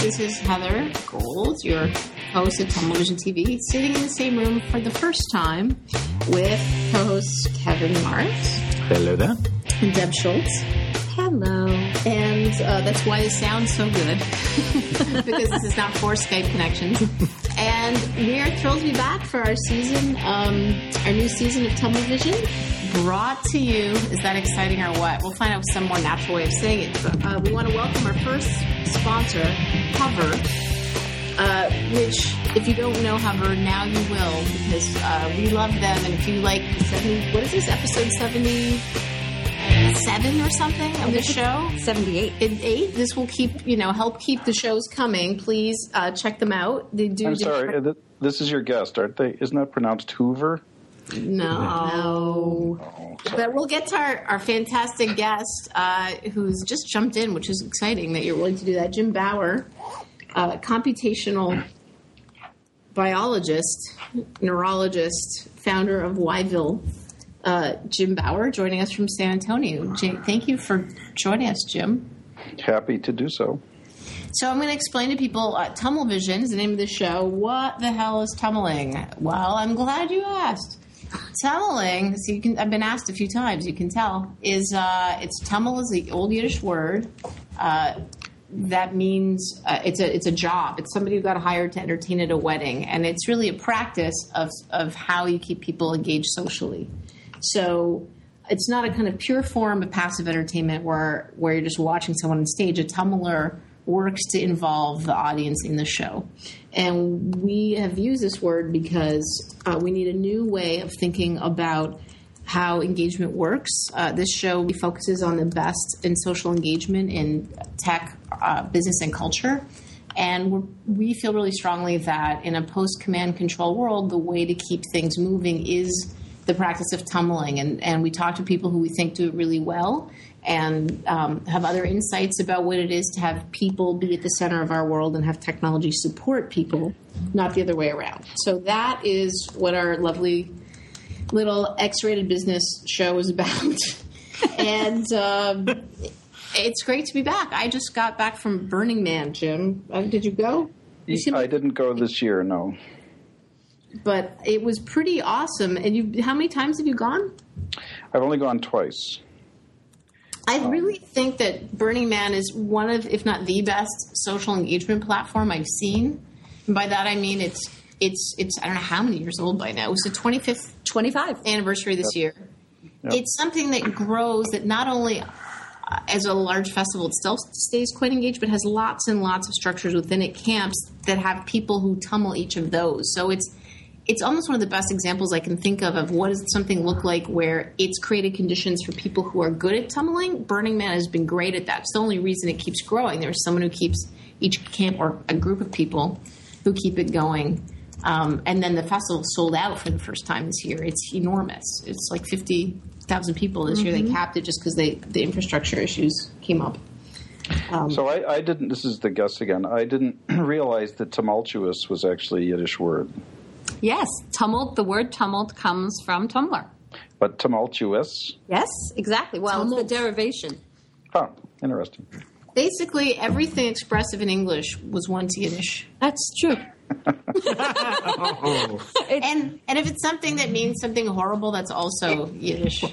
This is Heather Gold, your host of TummelVision TV, sitting in the same room for the first time with co-hosts Kevin Marks Hello there. and Deb Schultz. Hello. And uh, that's why it sounds so good, because this is not for Skype connections. And we are thrilled to be back for our season, um, our new season of TummelVision, brought to you. Is that exciting or what? We'll find out some more natural way of saying it. But, uh, we want to welcome our first sponsor, Hover. Uh, which, if you don't know Hover, now you will because uh, we love them. And if you like 70, what is this, episode 77 or something of the show? 78. in eight. This will keep you know help keep the shows coming. Please uh, check them out. They do. I'm sorry. uh, th- This is your guest, aren't they? Isn't that pronounced Hoover? No. Oh, But we'll get to our, our fantastic guest uh, who's just jumped in, which is exciting that you're willing to do that. Jim Bower, uh, computational biologist, neurologist, founder of Whyville. Uh, Jim Bower joining us from San Antonio. Jim, thank you for joining us, Jim. Happy to do so. So I'm going to explain to people. Uh, TummelVision is the name of the show. What the hell is tummeling? Well, I'm glad you asked. Tummeling, so you can. I've been asked a few times. You can tell is uh, it's tummel is the old Yiddish word uh, that means uh, it's a it's a job. It's somebody who got hired to entertain at a wedding, and it's really a practice of of how you keep people engaged socially. So it's not a kind of pure form of passive entertainment where where you're just watching someone on stage. A tummler works to involve the audience in the show, and we have used this word because uh, we need a new way of thinking about how engagement works. Uh, this show focuses on the best in social engagement in tech, uh, business, and culture. And we feel really strongly that in a post command control world, the way to keep things moving is the practice of tummeling. And, and we talk to people who we think do it really well and um, have other insights about what it is to have people be at the center of our world and have technology support people, not the other way around. So that is what our lovely little X-rated business show is about. and um, it's great to be back. I just got back from Burning Man, Jim. Uh, did you go? You seem I didn't go this year, no. but it was pretty awesome. And you, how many times have you gone? I've only gone twice. I really think that Burning Man is one of, if not the best, social engagement platform I've seen. And by that I mean it's it's it's I don't know how many years old by now. It was the 25th 25. anniversary this year. Yep. It's something that grows that not only uh, as a large festival itself stays quite engaged, but has lots and lots of structures within it, camps that have people who tummel each of those. So it's it's almost one of the best examples I can think of of what does something look like where it's created conditions for people who are good at tummeling. Burning Man has been great at that. It's the only reason it keeps growing. There's someone who keeps each camp or a group of people who keep it going. Um, and then the festival sold out for the first time this year. It's enormous. It's like 50,000 people this year. They capped it just because they the infrastructure issues came up. Um, So I, I didn't, this is the guess again, I didn't realize that tumultuous was actually a Yiddish word. Yes, tumult. The word tumult comes from Tumblr. But tumultuous, Yes, exactly. Well, Tumult. it's the derivation. Oh, interesting. basically, everything expressive in English was once Yiddish. That's true. And and if it's something that means something horrible, that's also Yiddish.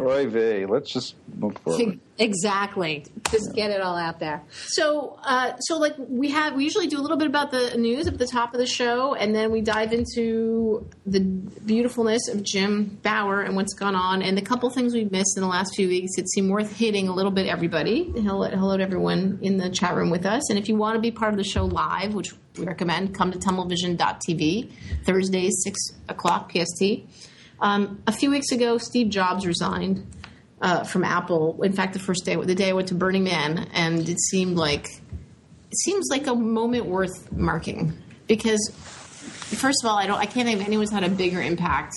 Oy vey, let's just move forward. Exactly. Just get it all out there. So, uh, so like we have, we usually do a little bit about the news at the top of the show, and then we dive into the beautifulness of Jim Bower and what's gone on, and the couple things we've missed in the last few weeks. It seemed worth hitting a little bit. Everybody, hello, hello to everyone in the chat room with us, and if you want to be part of the show live, which we recommend, come to tummelvision.tv Thursdays six o'clock PST. Um, a few weeks ago, Steve Jobs resigned uh, from Apple. In fact, the first day, the day I went to Burning Man, and it seemed like it seems like a moment worth marking because, first of all, I don't, I can't think of anyone's had a bigger impact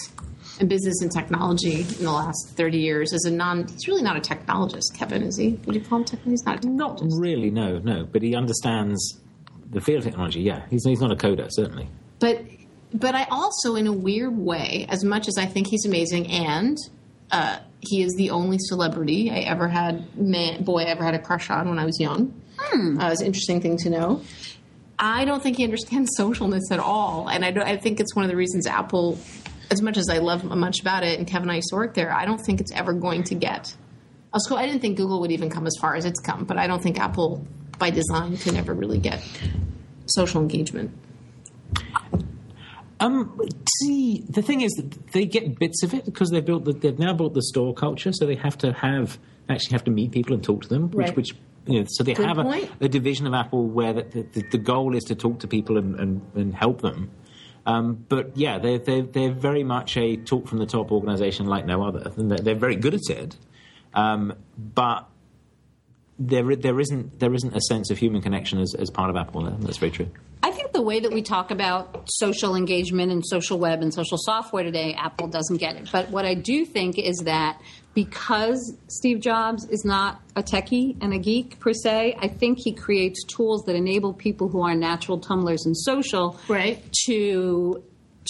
in business and technology in the last thirty years. As a non, he's really not a technologist, Kevin, is he? Would you call him tech? He's not Not really, no, no. But he understands the field of technology. Yeah, he's he's not a coder, certainly. but but I also, in a weird way, as much as I think he's amazing, and uh, he is the only celebrity I ever had, man, boy, I ever had a crush on when I was young. Uh, it's an interesting thing to know. I don't think he understands socialness at all, and I, I think it's one of the reasons Apple, as much as I love much about it, and Kevin and I used to work there, I don't think it's ever going to get. Also, I didn't think Google would even come as far as it's come, but I don't think Apple, by design, can ever really get social engagement. Um, see, the thing is, that they get bits of it because they've built. The, they've now built the store culture, so they have to have actually have to meet people and talk to them. Which, Right. which you know, so they Good have a, a division of Apple where the, the, the goal is to talk to people and, and, and help them. Um, but yeah, they're, they're they're very much a talk from the top organization like no other. And they're, very good at it, um, but there there isn't there isn't a sense of human connection as, as part of Apple. That's very true. I think the way that we talk about social engagement and social web and social software today, Apple doesn't get it. But what I do think is that because Steve Jobs is not a techie and a geek per se, I think he creates tools that enable people who are natural tummlers and social Right. to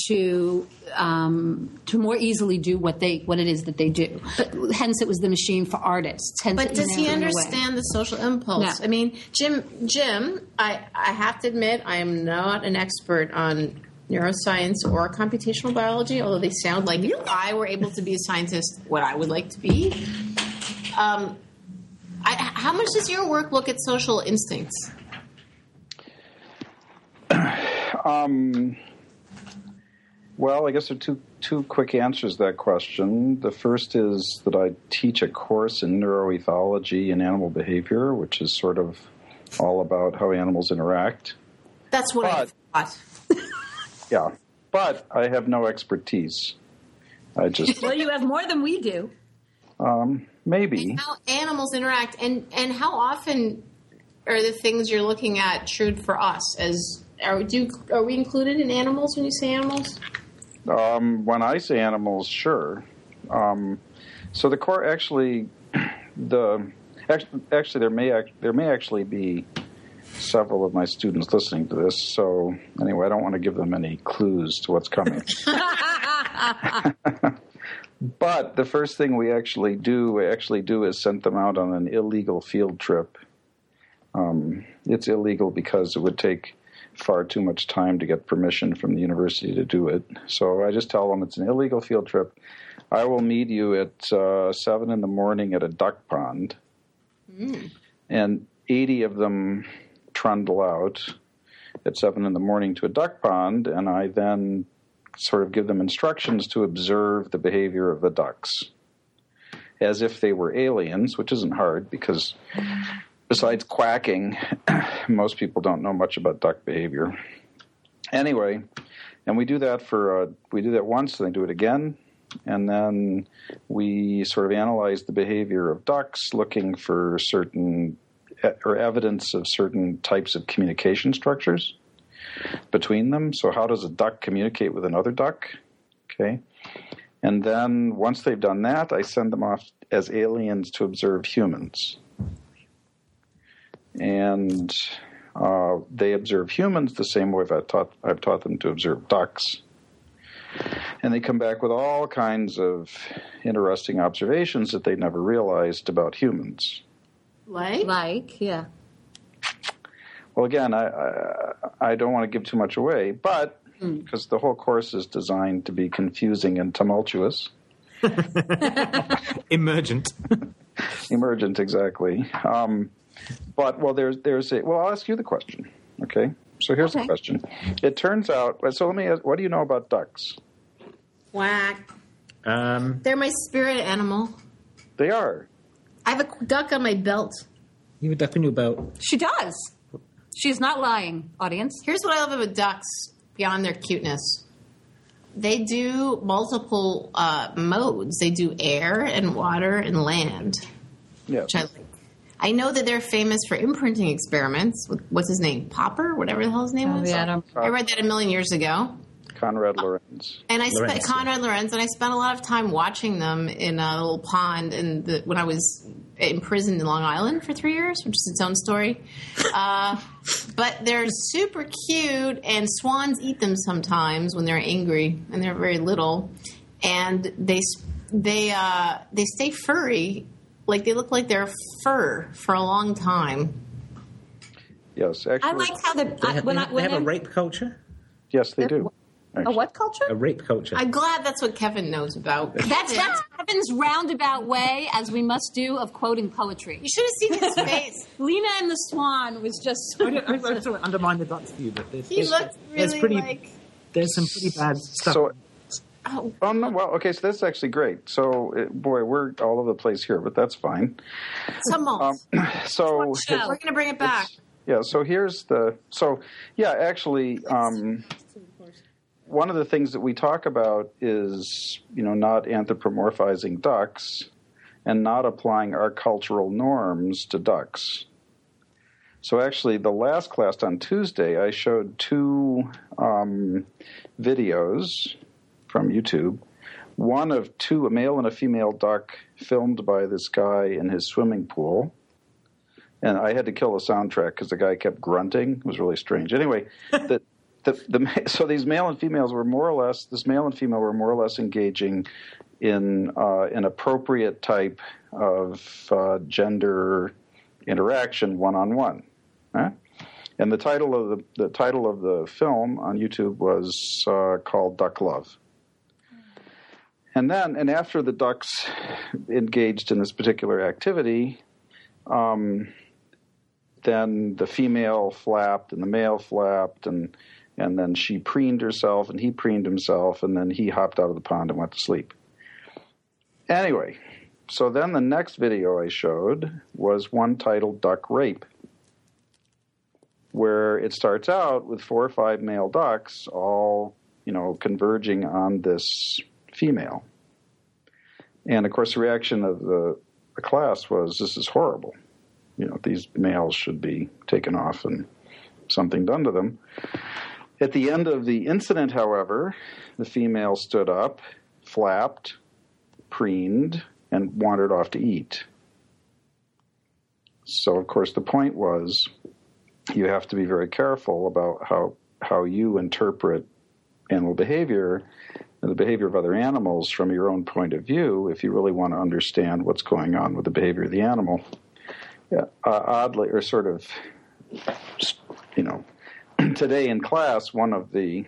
to um, to more easily do what they what it is that they do. But Hence, it was the machine for artists. Hence, But does he enabled in a way. understand the social impulse? No. I mean, Jim, Jim, I, I have to admit, I am not an expert on neuroscience or computational biology, although they sound like if I were able to be a scientist, what I would like to be. Um, I, how much does your work look at social instincts? Um, well, I guess there are two two quick answers to that question. The first is that I teach a course in neuroethology and animal behavior, which is sort of all about how animals interact. That's what But- I thought. Yeah, but I have no expertise. I just Well, you have more than we do. um, maybe. How animals interact, and and how often are the things you're looking at true for us? As are do are we included in animals when you say animals? Um, when I say animals, sure. Um, so the core actually, the actually, actually there may there may actually be several of my students listening to this. So anyway, I don't want to give them any clues to what's coming. but the first thing we actually do we actually do is send them out on an illegal field trip. Um, it's illegal because it would take far too much time to get permission from the university to do it. So I just tell them it's an illegal field trip. I will meet you at uh, seven in the morning at a duck pond, and eighty of them trundle out at seven in the morning to a duck pond, and I then sort of give them instructions to observe the behavior of the ducks as if they were aliens, which isn't hard because besides quacking, most people don't know much about duck behavior. Anyway, and we do that for uh, we do that once, and they do it again, and then we sort of analyze the behavior of ducks, looking for certain or evidence of certain types of communication structures between them. So, how does a duck communicate with another duck? Okay. And then once they've done that, I send them off as aliens to observe humans. And uh, they observe humans the same way I've taught, I've taught them to observe ducks. And they come back with all kinds of interesting observations that they never realized about humans. Like, Like, yeah. Well, again, I, I, I don't want to give too much away, but because the whole course is designed to be confusing and tumultuous. Emergent. Emergent, exactly. Um, but well, there's there's a well. I'll ask you the question. Okay. So here's the question. It turns out. So let me. Ask, what do you know about ducks? whack. Um, They're my spirit animal. They are. I have a duck on my belt. you have a duck in your belt. She does. She's not lying, audience. Here's what I love about ducks beyond their cuteness. They do multiple uh, modes. They do air and water and land, Yes. which I like. I know that they're famous for imprinting experiments. with What's his name? Popper, whatever the hell his name Oh, was. yeah, I read that a million years ago. Konrad Lorenz. And I spent Konrad Lorenz, and I spent a lot of time watching them in a little pond in the, when I was imprisoned in Long Island for three years, which is its own story. Uh, but they're super cute, and swans eat them sometimes when they're angry, and they're very little, and they they uh, they stay furry, like they look like they're fur for a long time. Yes, actually, I like how the They I, have, when they I have, when they have a I'm- rape culture. yes, they They're- do. a what culture? A rape culture. I'm glad that's what Kevin knows about. That's that's Kevin's roundabout way, as we must do, of quoting poetry. You should have seen his face. Leda and the Swan was just. I don't, I don't sort of undermine the Ducks view, but there's, He there's, looked there's really pretty, like. there's some pretty bad stuff. So, Oh, oh no, well, okay, so that's actually great. So, it, boy, we're all over the place here, but that's fine. tumult. So, show. We're gonna bring it back. Yeah, so here's the so yeah, actually um, one of the things that we talk about is you know not anthropomorphizing ducks and not applying our cultural norms to ducks. So actually, the last class on Tuesday, I showed two um, videos from YouTube. One of two, a male and a female duck, filmed by this guy in his swimming pool and I had to kill the soundtrack because the guy kept grunting. It was really strange. Anyway, the, the the so these male and females were more or less this male and female were more or less engaging in uh, an appropriate type of uh, gender interaction one on one. And the title of the the title of the film on YouTube was uh, called Duck Love. And then, and after the ducks engaged in this particular activity, um, then the female flapped and the male flapped and and then she preened herself and he preened himself and then he hopped out of the pond and went to sleep. Anyway, so then the next video I showed was one titled Duck Rape, where it starts out with four or five male ducks all, you know, converging on this female. And of course the reaction of the, the class was this is horrible you know these males should be taken off and something done to them. At the end of the incident, however, the female stood up, flapped, preened, and wandered off to eat. So, of course, the point was you have to be very careful about how how you interpret animal behavior the behavior of other animals from your own point of view if you really want to understand what's going on with the behavior of the animal yeah, uh, oddly, or sort of, you know, today in class, one of the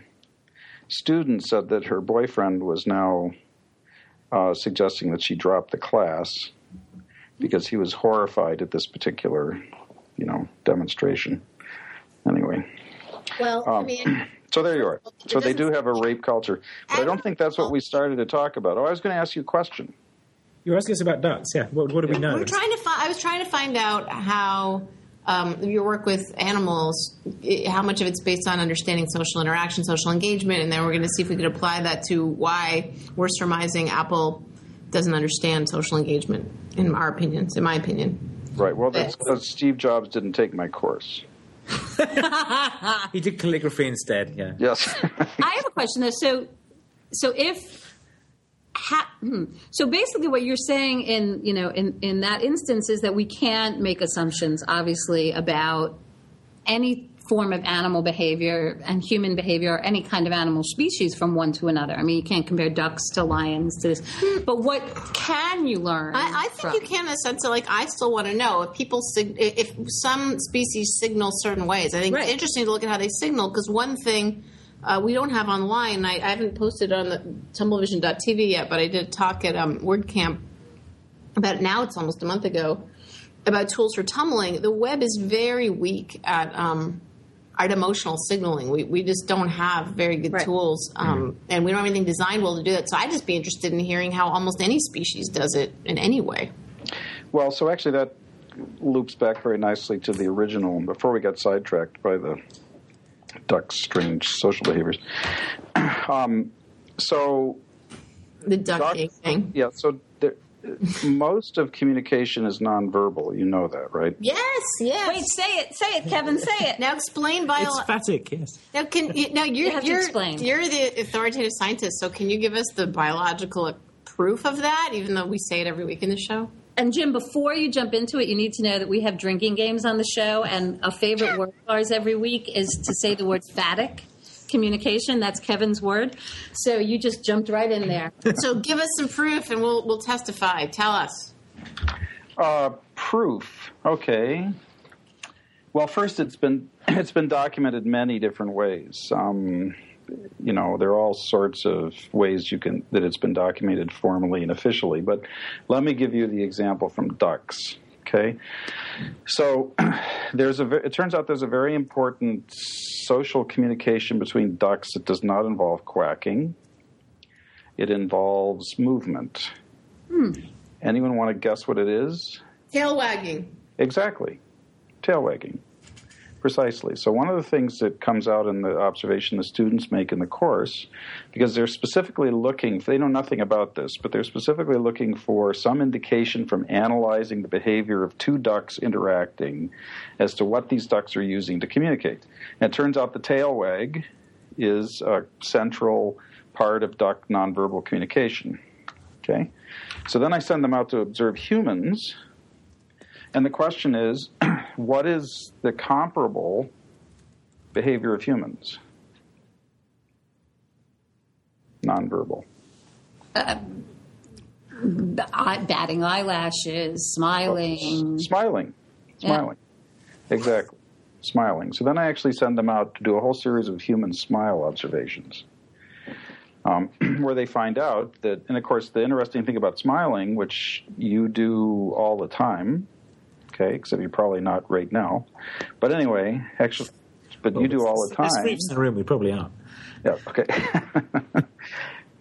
students said that her boyfriend was now uh, suggesting that she drop the class because he was horrified at this particular, you know, demonstration. Anyway, Well, I Um, mean, so there you are. So they do have a rape culture, but I don't think that's what we started to talk about. Oh, I was going to ask you a question. You're asking us about ducks, yeah. What, what do we know? we're trying to find. I was trying to find out how um, your work with animals, i- how much of it's based on understanding social interaction, social engagement, and then we're going to see if we could apply that to why we're surmising Apple doesn't understand social engagement. In our opinions, in my opinion. Right. Well, that's because Steve Jobs didn't take my course. he did calligraphy instead, yeah. Yes. I have a question though. So, so if ha, hmm. so basically what you're saying in you know in in that instance is that we can't make assumptions, obviously, about any form of animal behavior and human behavior or any kind of animal species from one to another. I mean, you can't compare ducks to lions to this. But what can you learn? I, I think from- you can in a sense of like I still want to know if people sig- if some species signal certain ways. I think Right. it's interesting to look at how they signal because one thing uh, we don't have online. I, I haven't posted on the tummelvision.tv yet, but I did a talk at um, WordCamp about now. It's almost a month ago about tools for tummeling. The web is very weak at um, at emotional signaling. We we just don't have very good Right. tools, um, and we don't have anything designed well to do that. So I'd just be interested in hearing how almost any species does it in any way. Well, so actually that loops back very nicely to the original. Before we got sidetracked by the duck's strange social behaviors. Um, so The duck Duck- thing. yeah, so there, most of communication is nonverbal. You know that, right? Yes, yes. Wait, say it, say it, Kevin, say it. now explain It's bio. phatic, yes. Now, can you, now you're have you're, explain. you're the authoritative scientist. So can you give us the biological proof of that? Even though we say it every week in the show. And Jim, before you jump into it, you need to know that we have drinking games on the show, and a favorite word of ours every week is to say the word phatic communication. That's Kevin's word. So you just jumped right in there. So give us some proof, and we'll we'll testify. Tell us. Uh, proof. Okay. Well, first, it's been it's been documented many different ways. Um, you know, there are all sorts of ways you can that it's been documented formally and officially. But let me give you the example from ducks. Okay, so there's a. It turns out there's a very important social communication between ducks that does not involve quacking. It involves movement. Hmm. Anyone want to guess what it is? Tail wagging. Exactly. Tail wagging. Precisely. So, one of the things that comes out in the observation the students make in the course, because they're specifically looking, they know nothing about this, but they're specifically looking for some indication from analyzing the behavior of two ducks interacting as to what these ducks are using to communicate. And it turns out the tail wag is a central part of duck nonverbal communication. Okay? So then I send them out to observe humans and the question is, what is the comparable behavior of humans? Nonverbal. The batting eyelashes, smiling. Smiling. Smiling. Exactly. Smiling. So then I actually send them out to do a whole series of human smile observations. Um, where they find out that, and of course, the interesting thing about smiling, which you do all the time, okay, except you're probably not right now. But anyway, actually, but you do all the This time. leaves the room. We probably are. Yeah, okay.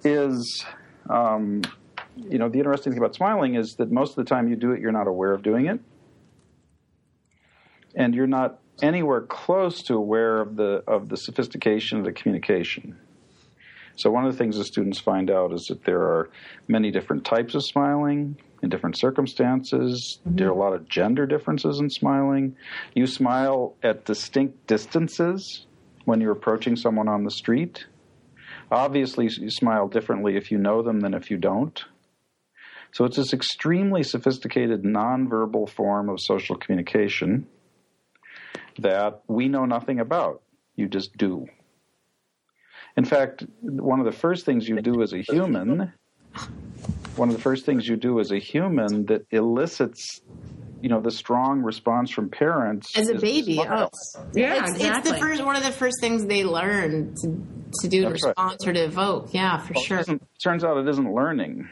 is, um, you know, the interesting thing about smiling is that most of the time you do it, you're not aware of doing it. And you're not anywhere close to aware of the of the sophistication of the communication. So one of the things the students find out is that there are many different types of smiling in different circumstances. Mm-hmm. There are a lot of gender differences in smiling. You smile at distinct distances when you're approaching someone on the street. Obviously, you smile differently if you know them than if you don't. So it's this extremely sophisticated nonverbal form of social communication that we know nothing about. You just do. In fact, one of the first things you do as a human, one of the first things you do as a human that elicits, you know, the strong response from parents As a baby, oh, Yeah, it's, exactly. it's the first one of the first things they learn to, to do to That's right. response or to evoke. Yeah, for Well, sure. isn't- turns out it isn't learning.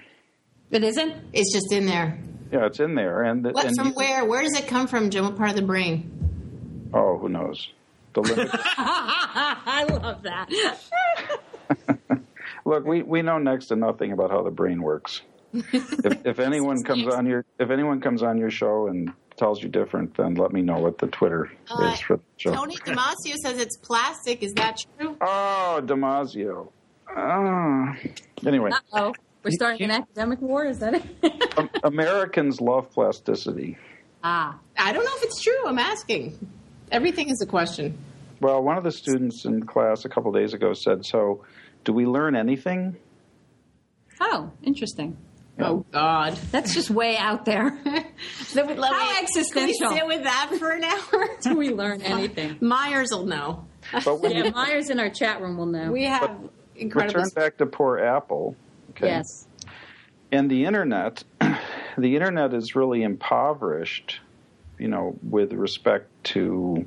It isn't? It's just in there. Yeah, it's in there, and, the, What and from you- where? Where does it come from, Jim? What part of the brain? Oh, who knows? The limit. I love that. Look, we, we know next to nothing about how the brain works. If, if anyone comes on your if anyone comes on your show and tells you different, then let me know what the Twitter Uh, is for the show. Tony Damasio says it's plastic. Is that true? Oh, Damasio. Ah. Anyway, Oh, we're starting an academic war? Is that it? Americans love plasticity. ah. I don't know if it's true. I'm asking. Everything is a question. Well, one of the students in class a couple days ago said, "So, do we learn anything?" Oh, interesting. Oh God. That's just way out there. So we- let How me- existential. Can we sit with that for an hour? Do we learn anything? Myers will know. But Yeah, you Myers in our chat room will know. We have incredible. return back to poor Apple, okay, Yes. and the internet, the internet is really impoverished, you know, with respect to,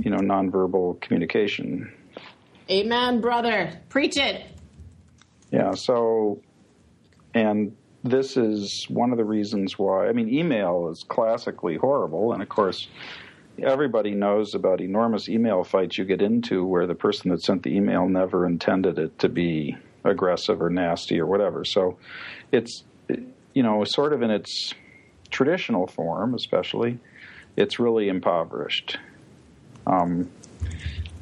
you know, nonverbal communication. Amen, brother. Preach it. Yeah, so, and this is one of the reasons why, I mean, email is classically horrible, and of course, everybody knows about enormous email fights you get into where the person that sent the email never intended it to be aggressive or nasty or whatever. So it's, you know, sort of in its traditional form, especially, it's really impoverished. Um,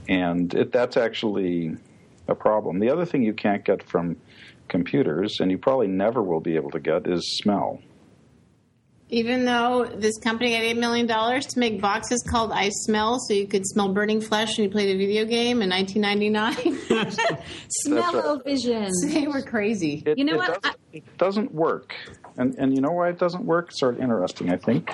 and it, that's actually a problem. The other thing you can't get from computers, and you probably never will be able to get, is smell. Even though this company got eight million dollars to make boxes called "iSmell," so you could smell burning flesh when you played a video game in 1999, Smell-o-vision. they were crazy. It, You know it what? Doesn't, it doesn't work, and and you know why it doesn't work? It's sort of interesting, I think.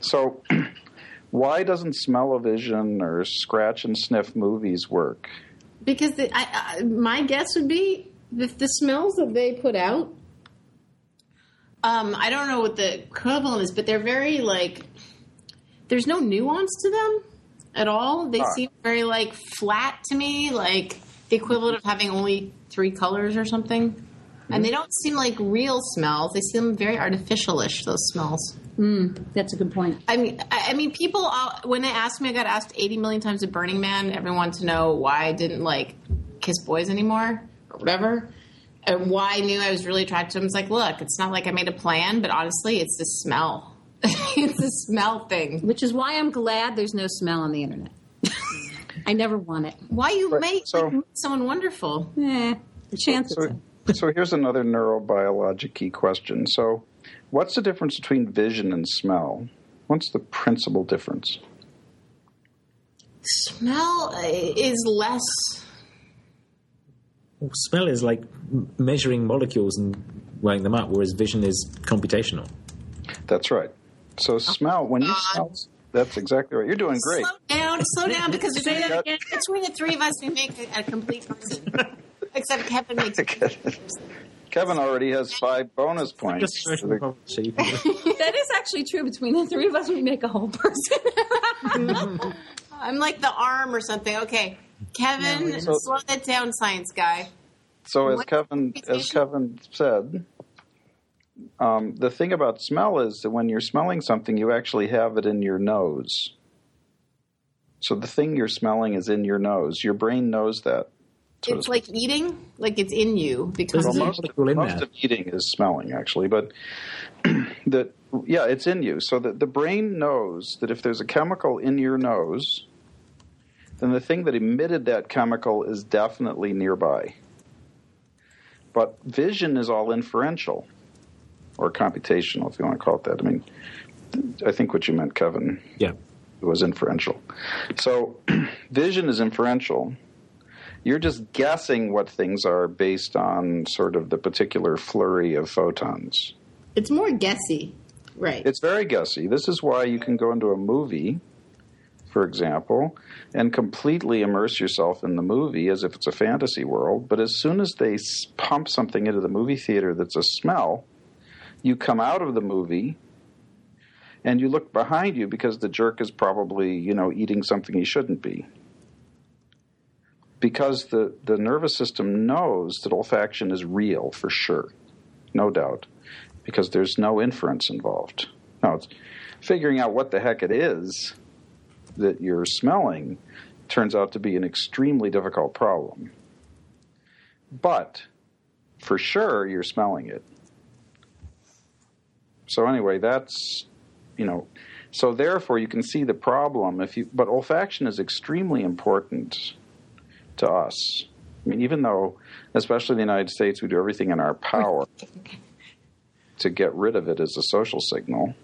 So, why doesn't smell-o-vision or scratch and sniff movies work? Because the, I, I, my guess would be that the smells that they put out. Um, I don't know what the equivalent is, but they're very like there's no nuance to them at all. They Ah. seem very like flat to me, like the equivalent of having only three colors or something. And they don't seem like real smells. They seem very artificialish. Those smells. That's a good point. I mean, I, I mean, people. uh, When they asked me, I got asked eighty million times at Burning Man. Everyone to know why I didn't like kiss boys anymore or whatever, and why I knew I was really attracted to him. It's like, look, it's not like I made a plan, but honestly, it's the smell. it's the smell thing. Which is why I'm glad there's no smell on the internet. I never want it. Why you Right, make so- like, someone wonderful? Eh, the chances. So, so here's another neurobiologic key question. So, what's the difference between vision and smell? What's the principal difference? Smell uh, is less. Well, smell is like measuring molecules and weighing them up, whereas vision is computational. That's right. So, oh smell when you smell. That's exactly right. You're doing great. Slow down, slow down, because Say that again. between the three of us, we make a, a complete person. Except Kevin makes. a person. Kevin already has five bonus points. Just so you That is actually true. Between the three of us, we make a whole person. I'm like the arm or something. Okay, Kevin, So- slow that down, science guy. So as What Kevin as? Kevin said, um, the thing about smell is that when you're smelling something, you actually have it in your nose. So the thing you're smelling is in your nose. Your brain knows that. so It's like eating, like it's in you because There's Well, a most, molecule in most there. of eating is smelling, actually, but that yeah, it's in you. So that the brain knows that if there's a chemical in your nose, then the thing that emitted that chemical is definitely nearby. But vision is all inferential or computational, if you want to call it that. I mean, I think what you meant, Kevin, yeah. was inferential. So vision is inferential. You're just guessing what things are based on sort of the particular flurry of photons. it's more guessy, right? It's very guessy. This is why you can go into a movie, for example, and completely immerse yourself in the movie as if it's a fantasy world. But as soon as they pump something into the movie theater that's a smell, you come out of the movie and you look behind you because the jerk is probably, you know, eating something he shouldn't be. Because the, the nervous system knows that olfaction is real for sure, no doubt, because there's no inference involved. Now, it's figuring out what the heck it is that you're smelling turns out to be an extremely difficult problem. But for sure, you're smelling it. So anyway, that's you know, so therefore you can see the problem if you. But olfaction is extremely important to us. I mean, even though, especially in the United States, we do everything in our power to get rid of it as a social signal.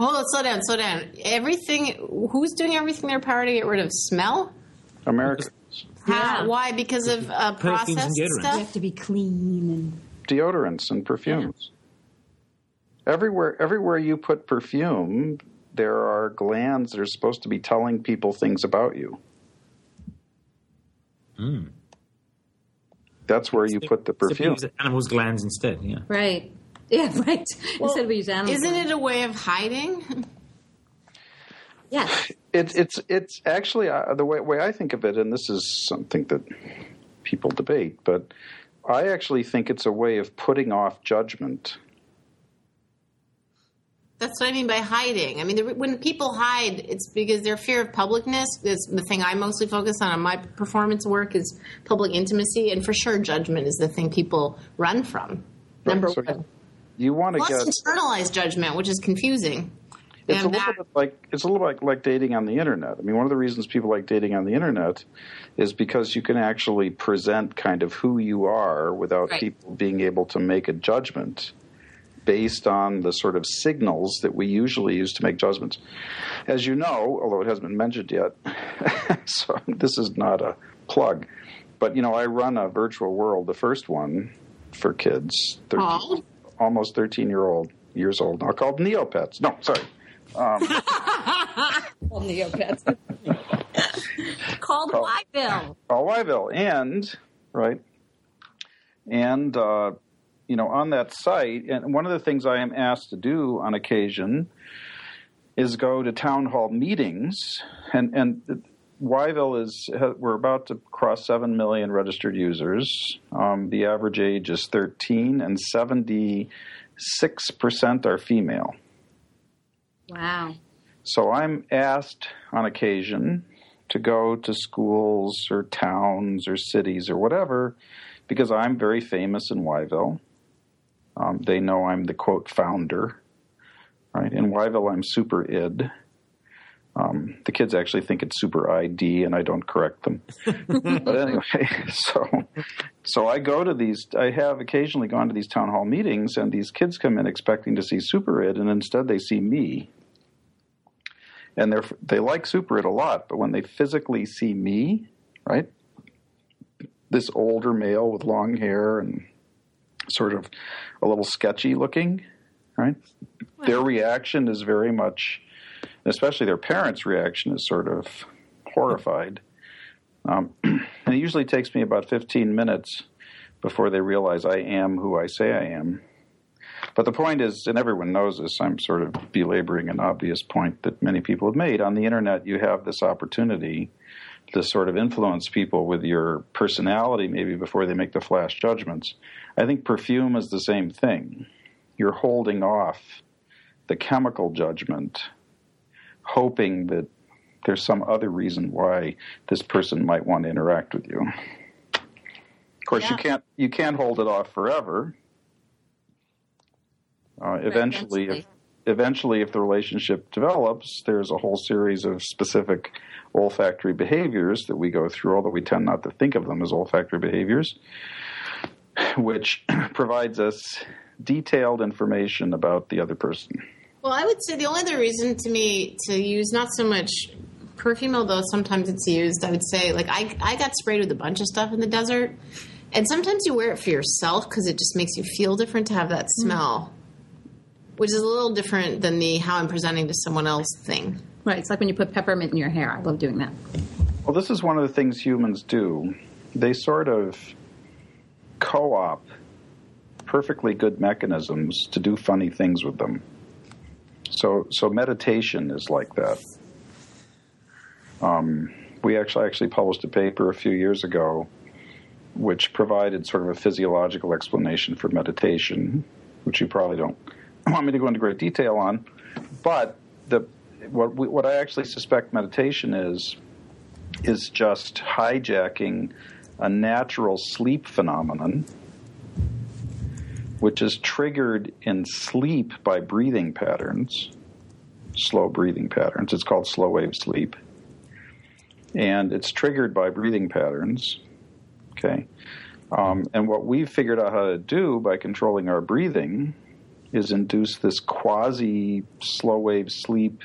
Hold on, slow down, slow down. Everything. Who's doing everything in their power to get rid of smell? America. How? Why? Because of uh, Perfumes and processed deodorants. You stuff. have to be clean and deodorants and perfumes. Everywhere, everywhere you put perfume, there are glands that are supposed to be telling people things about you. Mm. That's where you put the So we perfume. use animals' glands instead, yeah. right. Yeah, right. Instead we use animals. Isn't it a way of hiding? Yes. It's it's it's actually uh, the way way I think of it, and this is something that people debate, but I actually think it's a way of putting off judgment. That's what I mean by hiding. I mean, the, when people hide, it's because their fear of publicness is the thing I mostly focus on in my performance work is public intimacy, and for sure, judgment is the thing people run from. Number So one. You want to get internalized judgment, which is confusing. It's a little that- bit like it's a little like like dating on the internet. I mean, one of the reasons people like dating on the internet is because you can actually present kind of who you are without Right. people being able to make a judgment based on the sort of signals that we usually use to make judgments. As you know, although it hasn't been mentioned yet, so this is not a plug, but you know, I run a virtual world, the first one for kids, 13, Aw. Almost 13 year old years old now called Neopets. No, sorry. Well, Neopets. Called Called- Whyville. Oh, Whyville, and right, and uh, you know, on that site, and one of the things I am asked to do on occasion is go to town hall meetings, and and Whyville is we're about to cross seven million registered users. Um, the average age is thirteen, and seventy six percent are female. Wow. So I'm asked on occasion to go to schools or towns or cities or whatever because I'm very famous in Whyville. Um, they know I'm the quote founder. Right in Whyville, I'm super id. Um, the kids actually think it's super ID, and I don't correct them. but anyway, so so I go to these. I have occasionally gone to these town hall meetings, and these kids come in expecting to see super id, and instead they see me. And they they like super id a lot, but when they physically see me, right, this older male with long hair and sort of a little sketchy looking, right? Their reaction is very much, especially their parents' reaction is sort of horrified. Um, and it usually takes me about 15 minutes before they realize I am who I say I am. But the point is, and everyone knows this, I'm sort of belaboring an obvious point that many people have made. On the internet, you have this opportunity to sort of influence people with your personality maybe before they make the flash judgments. I think perfume is the same thing. You're holding off the chemical judgment, hoping that there's some other reason why this person might want to interact with you. Of course, yeah. you can't you can't hold it off forever. Uh, eventually, if, eventually, if the relationship develops, there's a whole series of specific olfactory behaviors that we go through, although we tend not to think of them as olfactory behaviors, which provides us detailed information about the other person. Well, I would say the only other reason to me to use not so much perfume, although sometimes it's used, I would say, like, I, I got sprayed with a bunch of stuff in the desert. And sometimes you wear it for yourself because it just makes you feel different to have that mm-hmm. smell, mm-hmm. which is a little different than the how I'm presenting to someone else thing. Right. It's like when you put peppermint in your hair. I love doing that. Well, this is one of the things humans do. They sort of co op perfectly good mechanisms to do funny things with them. So, so meditation is like that. Um, we actually actually published a paper a few years ago, which provided sort of a physiological explanation for meditation, which you probably don't want me to go into great detail on. But the what we, what I actually suspect meditation is is just hijacking a natural sleep phenomenon, which is triggered in sleep by breathing patterns, slow breathing patterns. It's called slow wave sleep, and it's triggered by breathing patterns. Okay. Um, and what we've figured out how to do by controlling our breathing is induce this quasi slow wave sleep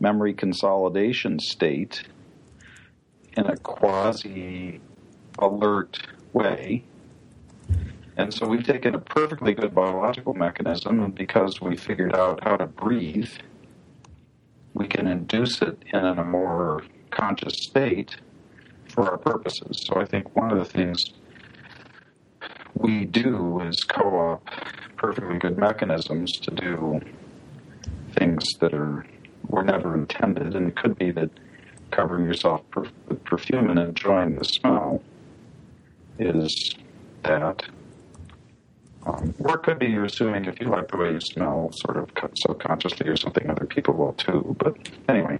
memory consolidation state in a quasi alert way. And so we've taken a perfectly good biological mechanism, and because we figured out how to breathe, we can induce it in a more conscious state for our purposes. So I think one of the things we do is co op perfectly good mechanisms to do things that are were never intended, and it could be that covering yourself with perfume and enjoying the smell is that. Um, or it could be you're assuming if you like the way you smell, sort of subconsciously or something, other people will too. But anyway,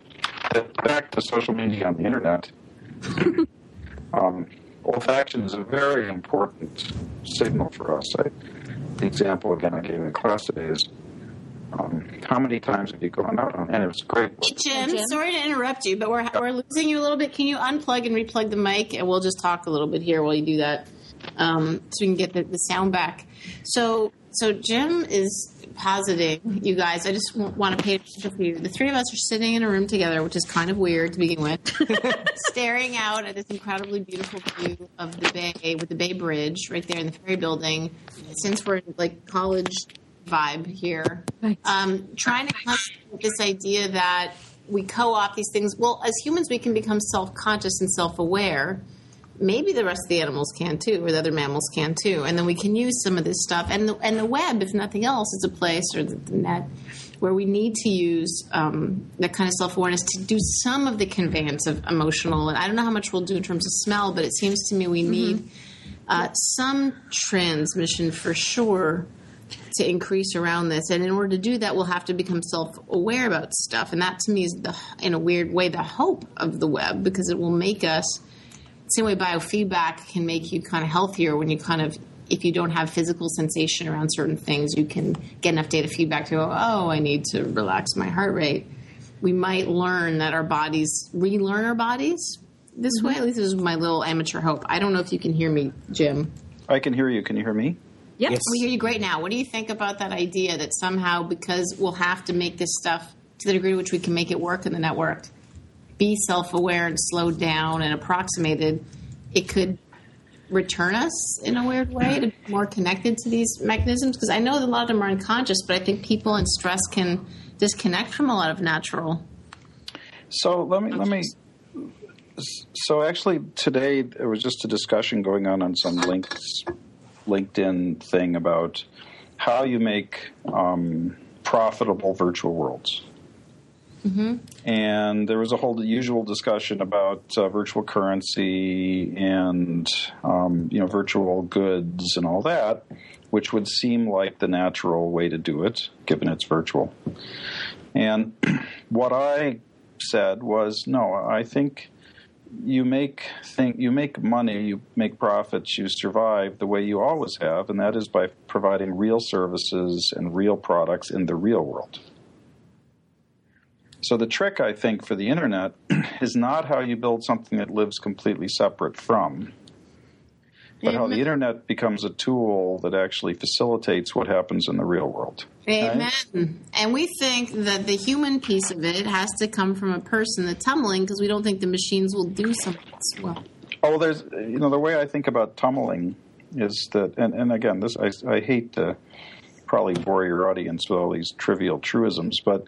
back to social media on the internet. um, olfaction is a very important signal for us. I, the example again I gave in class today is um, how many times have you gone out on? And it was great. Jim, Jim, sorry to interrupt you, but we're we're losing you a little bit. Can you unplug and replug the mic, and we'll just talk a little bit here while you do that, um, so we can get the, the sound back. So, so Jim is positing, you guys. I just want to pay attention to you. The three of us are sitting in a room together, which is kind of weird to begin with, staring out at this incredibly beautiful view of the bay with the Bay Bridge right there in the ferry building. Since we're like college vibe here. Right. Um, trying to come with this idea that we co-opt these things. Well, as humans, we can become self-conscious and self-aware, maybe the rest of the animals can too, or the other mammals can too, and then we can use some of this stuff. And the, and the web, if nothing else, is a place or the, the net where we need to use um, that kind of self awareness to do some of the conveyance of emotional. And I don't know how much we'll do in terms of smell, but it seems to me we need uh, some transmission for sure to increase around this. And in order to do that, we'll have to become self aware about stuff. And that to me is the, in a weird way, the hope of the web because it will make us. Same way biofeedback can make you kind of healthier when you kind of if you don't have physical sensation around certain things, you can get enough data feedback to go, oh, I need to relax my heart rate. We might learn that our bodies relearn our bodies this mm-hmm. way. At least this is my little amateur hope. I don't know if you can hear me, Jim. I can hear you. Can you hear me? Yep. Yes. We hear you great now. What do you think about that idea that somehow, because we'll have to make this stuff to the degree to which we can make it work in the network, be self aware and slowed down and approximated, it could return us in a weird way to be more connected to these mechanisms? Because I know that a lot of them are unconscious, but I think people in stress can disconnect from a lot of natural. So let me let me. So actually, today there was just a discussion going on on some links, LinkedIn thing about how you make um, profitable virtual worlds. And there was a whole usual discussion about uh, virtual currency and um, you know virtual goods and all that, which would seem like the natural way to do it, given it's virtual. And what I said was, no, I think you make think you make money, you make profits, you survive the way you always have, and that is by providing real services and real products in the real world. So the trick, I think, for the internet is not how you build something that lives completely separate from, but how the internet becomes a tool that actually facilitates what happens in the real world. Amen. And we think that the human piece of it has to come from a person, the tummeling, because we don't think the machines will do something as well. Oh, there's you know the way I think about tummeling is that, and, and again, this I, I hate to probably bore your audience with all these trivial truisms, but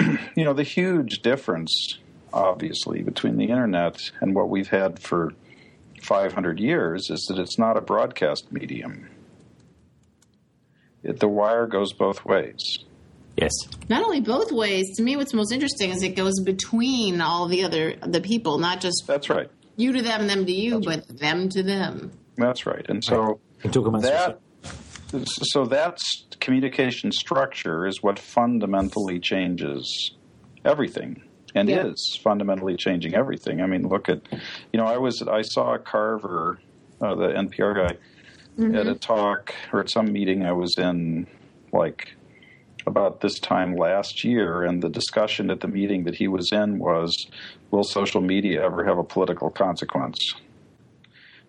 you know the huge difference, obviously, between the internet and what we've had for 500 years is that it's not a broadcast medium. It, the wire goes both ways. Yes. Not only both ways, to me, what's most interesting is it goes between all the other the people, not just That's right. you to them, them to you, but them to them. That's right. And so You talk about that so that's communication structure is what fundamentally changes everything and Yeah. is fundamentally changing everything. I mean look at you know i was i saw Carvin uh, the npr guy at a talk or at some meeting i was in like about this time last year and the discussion at the meeting that he was in was will social media ever have a political consequence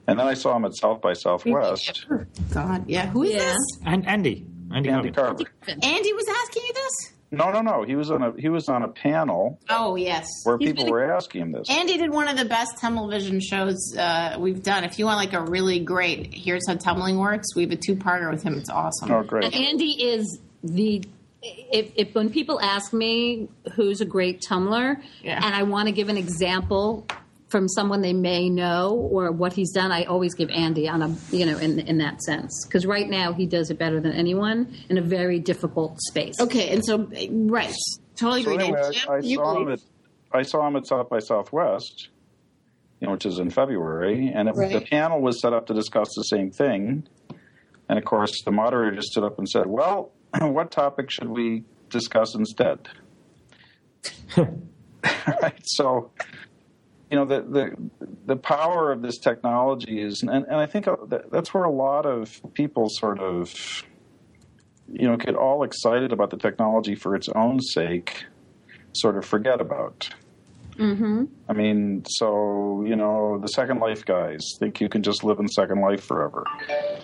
and then i saw him at south by southwest God, yeah. Who is Yeah. this? And Andy. Andy, andy Carvin. Carvin Andy was asking you this? No, no, no. He was on a he was on a panel Oh, yes. where He's people been- were asking him this. Andy did one of the best TummelVision shows uh, we've done. If you want like a really great, here's how tummeling works, we have a two-parter with him. It's awesome. Oh, And great! Andy is the. If, if when people ask me who's a great tummler, Yeah. and I want to give an example from someone they may know or what he's done, I always give Andy on a you know in in that sense because right now he does it better than anyone in a very difficult space. Okay, and so right, totally So agree. anyway, And I, I you saw him at I saw him at South by Southwest, you know, which is in February, and it, the panel was set up to discuss the same thing. And of course, the moderator just stood up and said, "Well, what topic should we discuss instead?" right. So, you know, the the the power of this technology is, and, and I think that's where a lot of people sort of, you know, get all excited about the technology for its own sake, sort of forget about. Mm-hmm. I mean, so you know, the Second Life guys think you can just live in Second Life forever.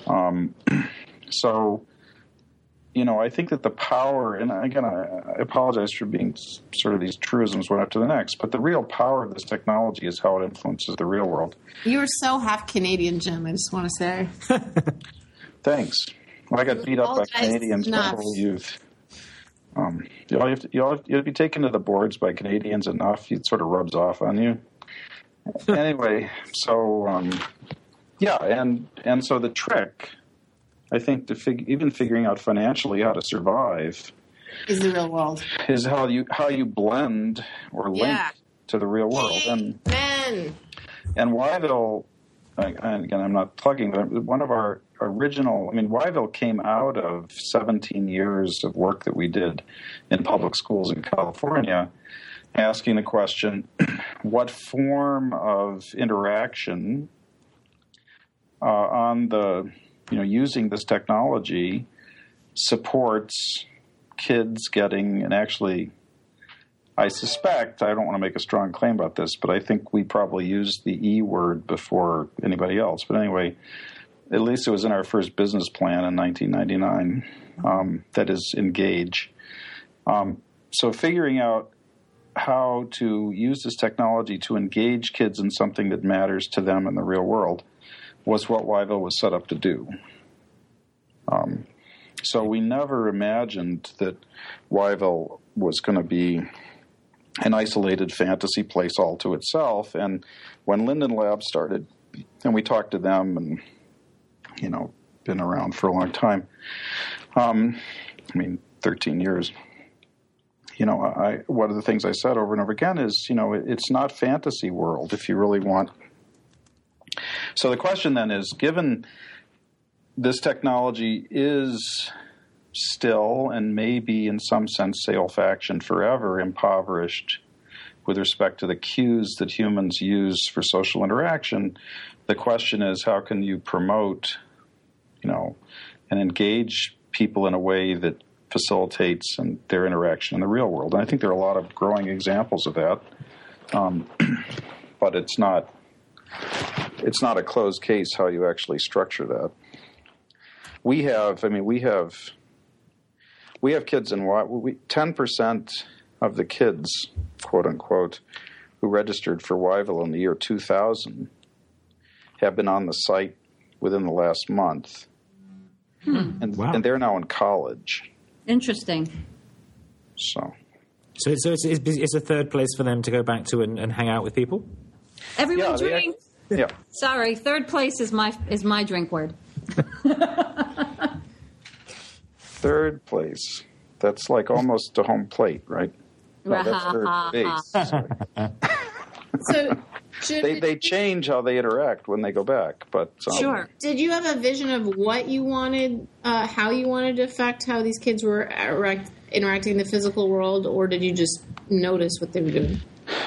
Um, so, you know, I think that the power, and again, I, I apologize for being sort of these truisms one after the next, but the real power of this technology is how it influences the real world. you are so half Canadian, Jim. I just want to say. Thanks. Well, I got beat up by Apologize Canadians my whole youth. Um, you all have to, you all have, you have be taken to the boards by Canadians enough, it sort of rubs off on you. anyway, so um, yeah, and and so the trick, I think, to fig- even figuring out financially how to survive Is the real world. is how you how you blend or link Yeah. to the real world. And Men. and Whyville, and again, I'm not plugging, but one of our original, I mean, Whyville came out of 17 years of work that we did in public schools in California, asking the question what form of interaction uh, on the, you know, using this technology supports kids getting and actually I suspect, I don't want to make a strong claim about this, but I think we probably used the E word before anybody else. But anyway, at least it was in our first business plan in 1999. Um, that is engage. Um, so figuring out how to use this technology to engage kids in something that matters to them in the real world was what Whyville was set up to do. Um, so we never imagined that Whyville was going to be an isolated fantasy place all to itself. And when Linden Lab started, and we talked to them, and you know, been around for a long time. Um, I mean, thirteen years. You know, I one of the things I said over and over again is, you know, it's not fantasy world if you really want. So the question then is, given this technology is still and maybe in some sense say olfaction forever impoverished with respect to the cues that humans use for social interaction the question is how can you promote you know and engage people in a way that facilitates and their interaction in the real world? And i think there are a lot of growing examples of that um, but it's not it's not a closed case how you actually structure that we have i mean we have we have kids in we ten percent of the kids, quote unquote, who registered for Whyville in the year 2000 have been on the site within the last month, Hmm. and, Wow. and they're now in college. Interesting. So So, so it's, it's, it's a third place for them to go back to and, and hang out with people. Everyone Yeah, they- drink. Yeah, Sorry, third place is my is my drink word. third place. That's like almost a home plate, right? No, that's third base. So, should, they they change how they interact when they go back, but um, Sure. did you have a vision of what you wanted, uh, how you wanted to affect how these kids were interact, interacting in the physical world, or did you just notice what they were doing?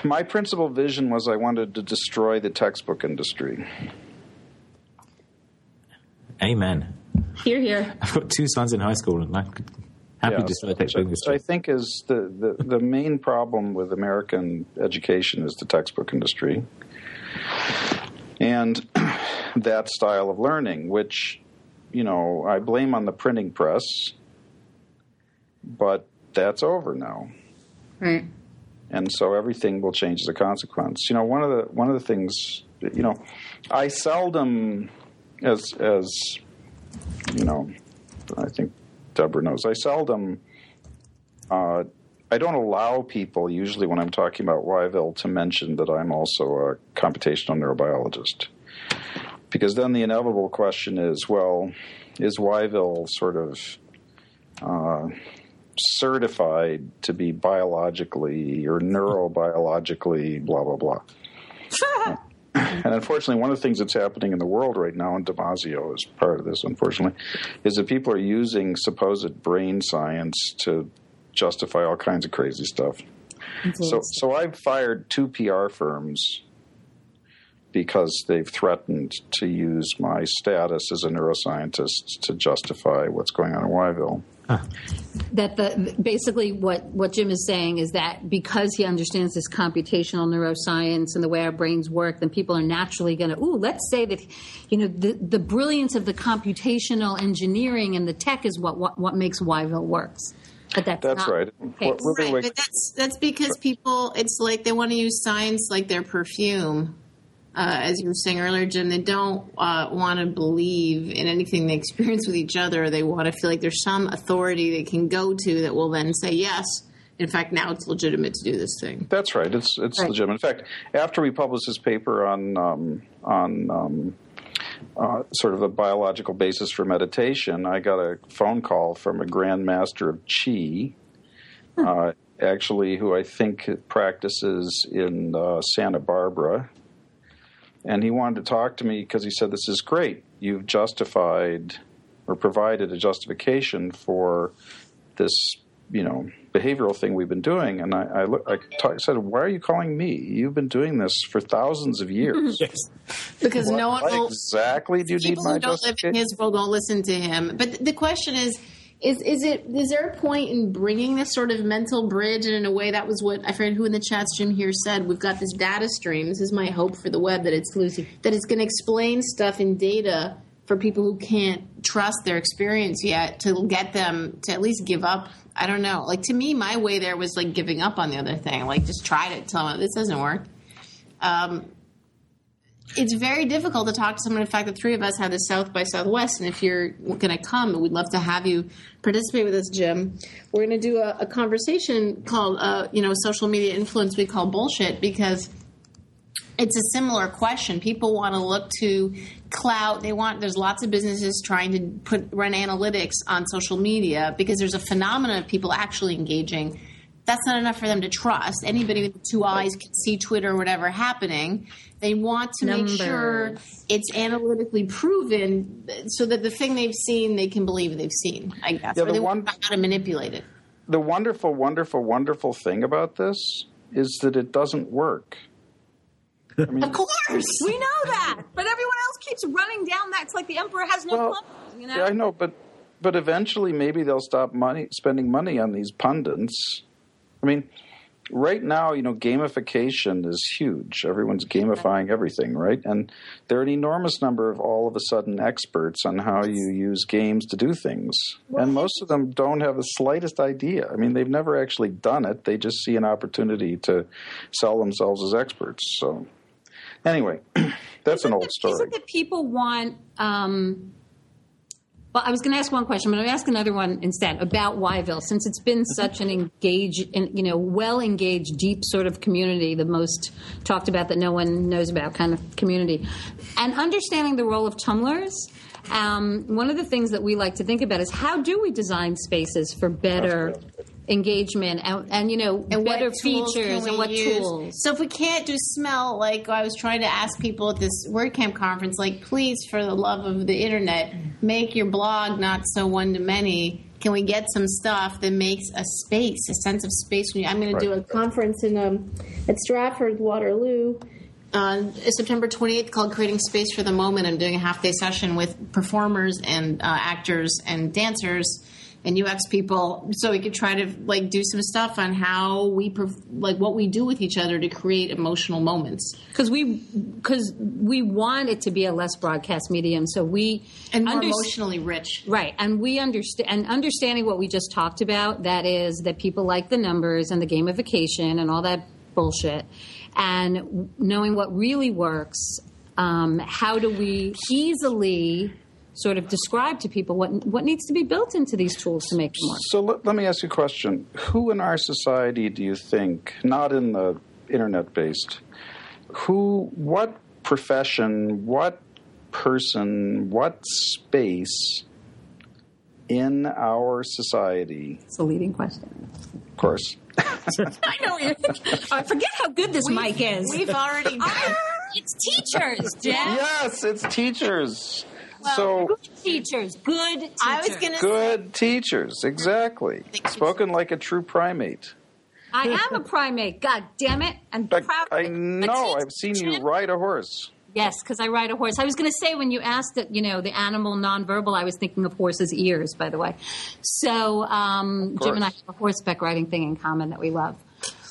My principal vision was I wanted to destroy the textbook industry. Amen. Here, here. I've got two sons in high school, and I'm happy Yeah, to start which, taking which this. I think is the, the, the main problem with American education is the textbook industry and that style of learning, which you know I blame on the printing press, but that's over now, Right. And so everything will change as a consequence. You know, one of the one of the things you know, I seldom as as you know, I think Deborah knows. I seldom, uh, I don't allow people usually when I'm talking about Whyville to mention that I'm also a computational neurobiologist, because then the inevitable question is, well, is Whyville sort of uh, certified to be biologically or neurobiologically blah blah blah? And unfortunately, one of the things that's happening in the world right now, and Damasio is part of this, unfortunately, is that people are using supposed brain science to justify all kinds of crazy stuff. So, so I've fired two PR firms because they've threatened to use my status as a neuroscientist to justify what's going on in Whyville. That the basically what what Jim is saying is that because he understands this computational neuroscience and the way our brains work, then people are naturally going to. Ooh, let's say that you know the the brilliance of the computational engineering and the tech is what what, what makes Whyville works. But that's That's not right. the. What- what- Right, but that's that's because people. It's like they want to use science like their perfume. Uh, as you were saying earlier, Jim, they don't uh, want to believe in anything they experience with each other. They want to feel like there's some authority they can go to that will then say, yes, in fact now it's legitimate to do this thing. That's right. It's it's Right. legitimate. In fact, after we published this paper on um, on um, uh, sort of a biological basis for meditation, I got a phone call from a grandmaster of Chi, uh, actually, who I think practices in uh, Santa Barbara, and he wanted to talk to me because he said, "This is great. You've justified or provided a justification for this, you know, behavioral thing we've been doing." And I, I, look, I talk, said, "Why are you calling me? You've been doing this for thousands of years. Yes. Because What- no one will exactly do you need people who don't live in justification?" his world don't listen to him. But the question is, is is it is there a point in bringing this sort of mental bridge? And in a way, that was what I forget who in the chat stream here said. We've got this data stream. This is my hope for the web that it's Lucy that it's going to explain stuff in data for people who can't trust their experience yet to get them to at least give up. I don't know. Like to me, my way there was like giving up on the other thing. Like just try to tell them this doesn't work. Um, it's very difficult to talk to someone. In fact, the three of us have the South by Southwest, and if you're going to come, we'd love to have you participate with us, Jim. We're going to do a, a conversation called, uh, you know, social media influence we call bullshit because it's a similar question. People want to look to clout. They want. There's lots of businesses trying to put run analytics on social media because there's a phenomenon of people actually engaging. That's not enough for them to trust. Anybody with two eyes can see Twitter or whatever happening. They want to make sure it's analytically proven so that the thing they've seen they can believe they've seen. I guess, Yeah, or the they one- want how to manipulate it. the wonderful, wonderful, wonderful thing about this is that it doesn't work. Of course, We know that, but everyone else keeps running down that. It's like the emperor has no Well, clothes. You know, Yeah, I know, but but eventually maybe they'll stop money spending money on these pundits. I mean, right now, you know, gamification is huge. Everyone's gamifying everything, right? And there are an enormous number of all of a sudden experts on how you use games to do things. and most of them don't have the slightest idea. I mean, they've never actually done it. They just see an opportunity to sell themselves as experts. So anyway, that's an old it- story. Isn't that people want? Um, well, I was going to ask one question, but I'm going to ask another one instead about Whyville, since it's been such an engaged and you know well engaged, deep sort of community, the most talked about that no one knows about kind of community, and understanding the role of tumblers. Um, one of the things that we like to think about is how do we design spaces for better engagement and, and you know and what tools can features and what use? tools. So if we can't do smell, like I was trying to ask people at this WordCamp conference, like please, for the love of the internet, make your blog not so one to many. Can we get some stuff that makes a space, a sense of space? When you, I'm going to do a conference in um, at Stratford Waterloo on September 28th called Creating Space for the Moment. I'm doing a half day session with performers and uh, actors and dancers and UX people, so we could try to like do some stuff on how we like what we do with each other to create emotional moments because we because we want it to be a less broadcast medium so we and more underst- emotionally rich. right and we understand and understanding what we just talked about that is that people like the numbers and the gamification and all that bullshit and knowing what really works um, how do we easily sort of describe to people what what needs to be built into these tools to make them work So let, let me ask you a question. Who in our society do you think, not in the internet based, who, what profession, what person, what space in our society, it's a leading question of course, i know you i forget how good this mic is We've already it's teachers Jen. yes, it's teachers. So Good teachers, good teachers. I was going to good teachers, exactly. Spoken like a true primate. I am a primate. God damn it! I'm But proud. I know, teacher, I've seen you ride a horse. Yes, because I ride a horse. I was going to say when you asked that, you know, the animal nonverbal, I was thinking of horses' ears. By the way, so um, Jim and I have a horseback riding thing in common that we love.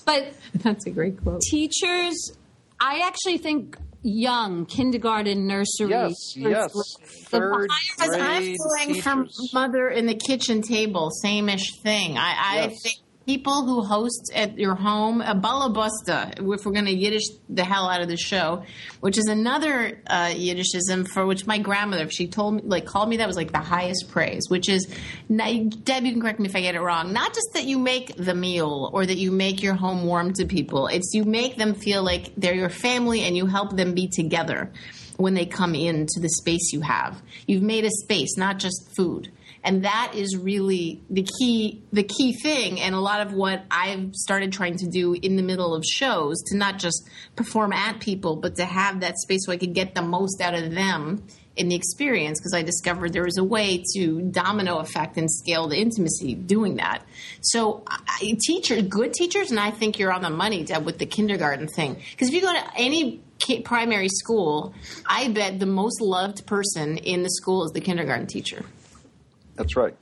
But That's a great quote. teachers, I actually think young kindergarten, nursery. Yes, first yes. grade. Third Because I'm grade feeling from mother in the kitchen table, same-ish thing. I, I think people who host at your home a balabusta, if we're going to Yiddish the hell out of the show, which is another uh, Yiddishism for which my grandmother, if she told me, like called me that was like the highest praise, which is, Deb, you can correct me if I get it wrong, not just that you make the meal or that you make your home warm to people, it's you make them feel like they're your family and you help them be together when they come into the space you have. You've made a space, not just food and that is really the key the key thing. And a lot of what i've started trying to do in the middle of shows to not just perform at people but to have that space so i could get the most out of them in the experience because i discovered there was a way to domino effect and scale the intimacy doing that. So I, teachers good teachers and i think you're on the money Deb, with the kindergarten thing. Because if you go to any primary school i bet the most loved person in the school is the kindergarten teacher that's right.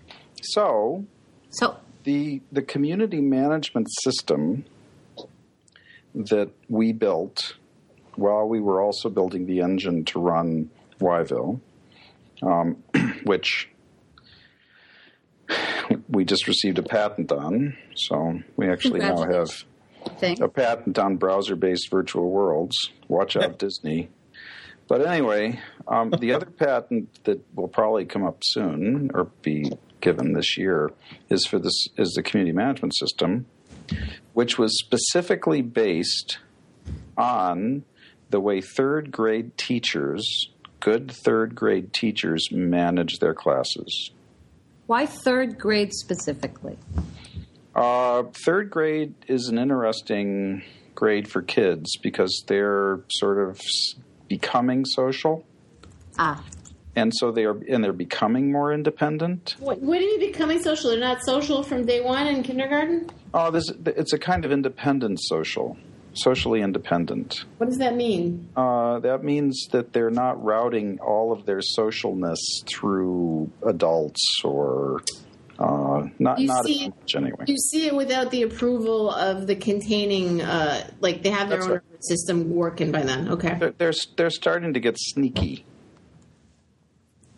So, so the the community management system that we built while we were also building the engine to run Whyville, um, which we just received a patent on. So we actually now have a patent on browser-based virtual worlds. Watch out, Disney. But anyway, um, the other patent that will probably come up soon or be given this year is for this is the community management system, which was specifically based on the way third grade teachers, good third grade teachers, manage their classes. Why third grade specifically? Uh, third grade is an interesting grade for kids because they're sort of becoming social. Ah. And so they are, and they're becoming more independent. What, what do you mean becoming social? They're not social from day one in kindergarten. Oh, this it's a kind of independent social, socially independent. What does that mean? Uh, that means that they're not routing all of their socialness through adults or uh, not you not see, as much anyway. You see it without the approval of the containing, uh, like they have their That's own right. system working by then. Okay, they're, they're they're starting to get sneaky.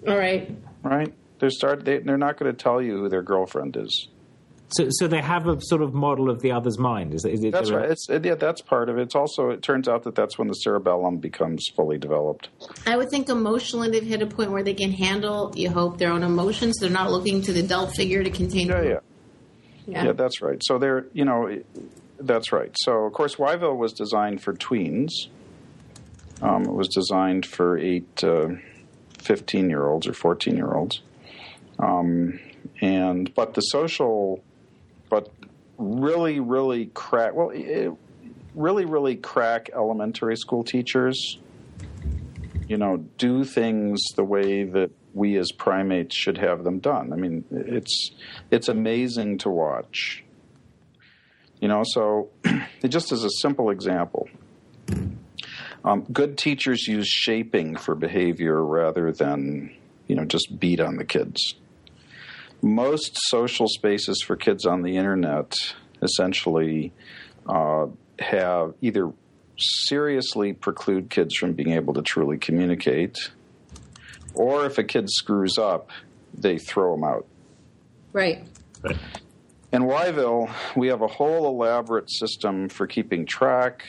All right. Right. They're start. They, they're not going to tell you who their girlfriend is. So, so they have a sort of model of the other's mind. Is, is it? That's right. It's, yeah, that's part of it. It's also. It turns out that that's when the cerebellum becomes fully developed. I would think emotionally they've hit a point where they can handle. You hope their own emotions. They're not looking to the adult figure to contain. Yeah, yeah, yeah. Yeah, that's right. So they're. You know, that's right. So of course, Whyville was designed for tweens. Um, it was designed for eight. Uh, 15 year olds or 14 year olds. Um, and, but the social, but really, really crack, well, it, really, really crack elementary school teachers, you know, do things the way that we as primates should have them done. I mean, it's, it's amazing to watch. You know, so just as a simple example, um, good teachers use shaping for behavior rather than, you know, just beat on the kids. Most social spaces for kids on the internet essentially uh, have either seriously preclude kids from being able to truly communicate, or if a kid screws up, they throw them out. Right. right. In Whyville, we have a whole elaborate system for keeping track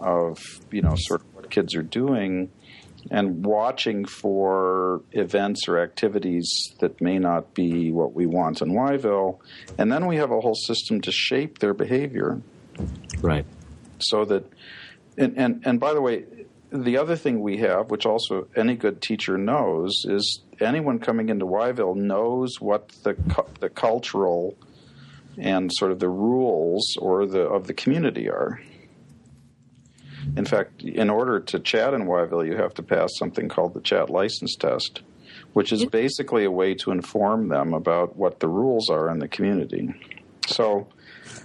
of, you know, sort of what kids are doing and watching for events or activities that may not be what we want in Whyville. And then we have a whole system to shape their behavior. Right. So that, and, and, and by the way, the other thing we have, which also any good teacher knows, is anyone coming into Whyville knows what the, the cultural and sort of the rules or the of the community are. In fact, in order to chat in Whyville, you have to pass something called the chat license test, which is basically a way to inform them about what the rules are in the community. So,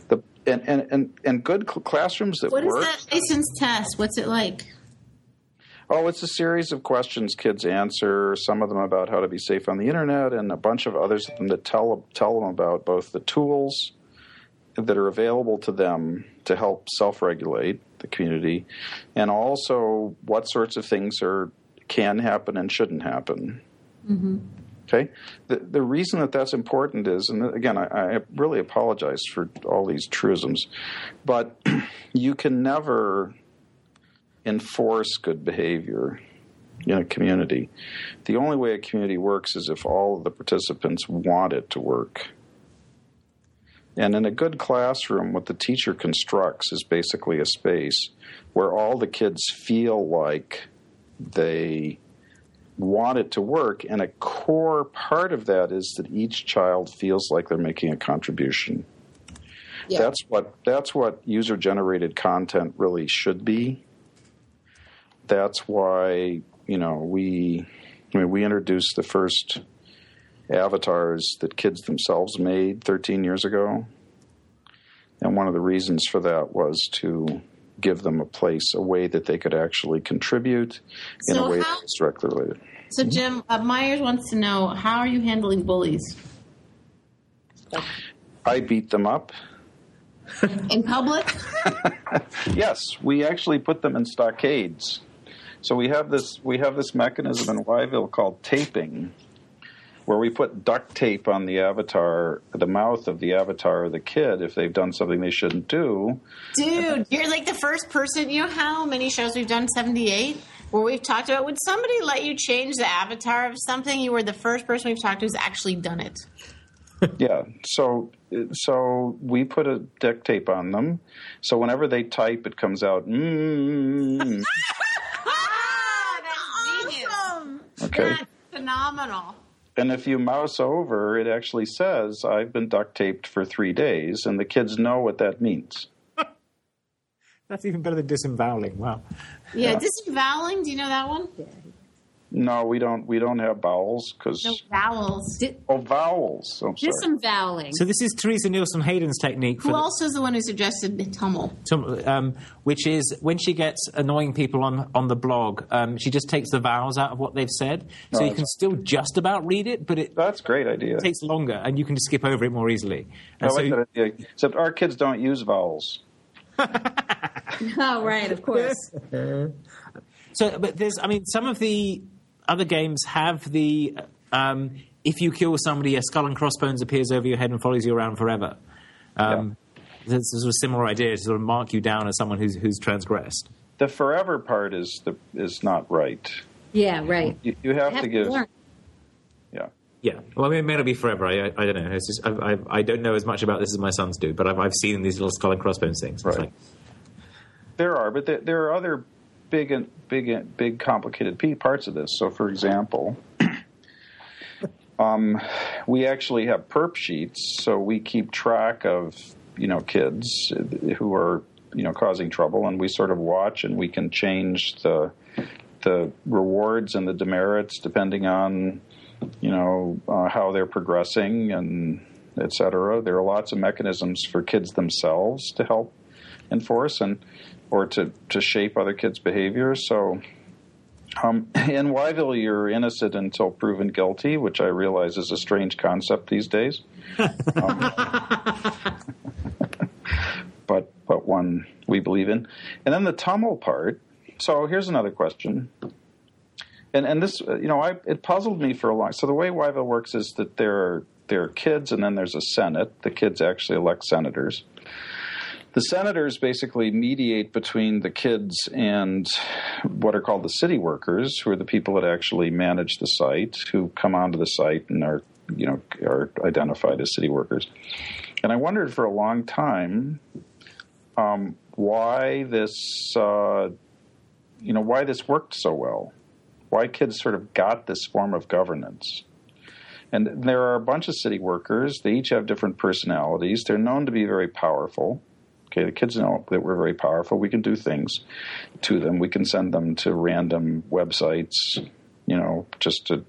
the and and and, and good cl- classrooms that what work. What is that license test? What's it like? Oh, it's a series of questions kids answer. Some of them about how to be safe on the internet, and a bunch of others of them that tell tell them about both the tools that are available to them to help self-regulate the community, and also what sorts of things are can happen and shouldn't happen. Mm-hmm. Okay, the the reason that that's important is, and again, I, I really apologize for all these truisms, but you can never enforce good behavior in a community. The only way a community works is if all of the participants want it to work. And in a good classroom, what the teacher constructs is basically a space where all the kids feel like they want it to work. And a core part of that is that each child feels like they're making a contribution. Yeah. That's what that's what user generated content really should be. That's why you know we I mean we introduced the first avatars that kids themselves made 13 years ago. And one of the reasons for that was to give them a place, a way that they could actually contribute in So a way how- that's directly related. So, Jim uh, Myers wants to know how are you handling bullies I beat them up. in public? Yes, we actually put them in stockades. So we have this we have this mechanism in Whyville called taping, where we put duct tape on the avatar, the mouth of the avatar of the kid if they've done something they shouldn't do. Dude, you're like the first person. You know how many shows we've done? 78? Where we've talked about would somebody let you change the avatar of something? You were the first person we've talked to who's actually done it. Yeah. So so we put a duct tape on them. So whenever they type, it comes out. Mm, Ah, that's genius. okay. That's phenomenal. And if you mouse over, it actually says, "I've been duct taped for three days," and the kids know what that means. That's even better than disemboweling. Wow. Yeah, disemboweling. Do you know that one? No, we don't. We don't have vowels because No vowels. Di- oh vowels. I'm sorry. disemvoweling. So this is Teresa Nielsen Hayden's technique for Who the- else is the one who suggested the Tummel? Some- um, which is when she gets annoying people on on the blog, um, she just takes the vowels out of what they've said, so Oh, you can still just about read it, but it That's a great idea. takes longer, and you can just skip over it more easily. I And like so- that idea. Except our kids don't use vowels. oh, right, of course. So, but there's, I mean, some of the other games have the um, if you kill somebody, a skull and crossbones appears over your head and follows you around forever. Um, There's there's a similar idea to sort of mark you down as someone who's who's transgressed. The forever part is the is not right. Yeah, right. You, you have, Have to to give. learn. yeah. Yeah, well, I mean, it may not be forever. I, I, I don't know. It's just, I, I, I don't know as much about this as my sons do, but I've, I've seen these little skull and crossbones things. It's Right. like, There are, but there, there are other big and big big complicated parts of this. So, for example, um, we actually have perp sheets, so we keep track of you know kids who are you know causing trouble, and we sort of watch, and we can change the the rewards and the demerits depending on you know uh, how they're progressing and et cetera. There are lots of mechanisms for kids themselves to help enforce and or to, to shape other kids' behavior. So um, in Whyville, you're innocent until proven guilty, which I realize is a strange concept these days. Um, but but one we believe in. And then the Tummel part. So here's another question. And and this you know I it puzzled me for a long. So the way Whyville works is that there are there are kids and then there's a senate. The kids actually elect senators the senators basically mediate between the kids and what are called the city workers, who are the people that actually manage the site, who come onto the site and are, you know, are identified as city workers. And I wondered for a long time um, why this, uh, you know, why this worked so well, why kids sort of got this form of governance. And there are a bunch of city workers. They each have different personalities. They're known to be very powerful. Okay, the kids know that we're very powerful. We can do things to them. We can send them to random websites, you know, just to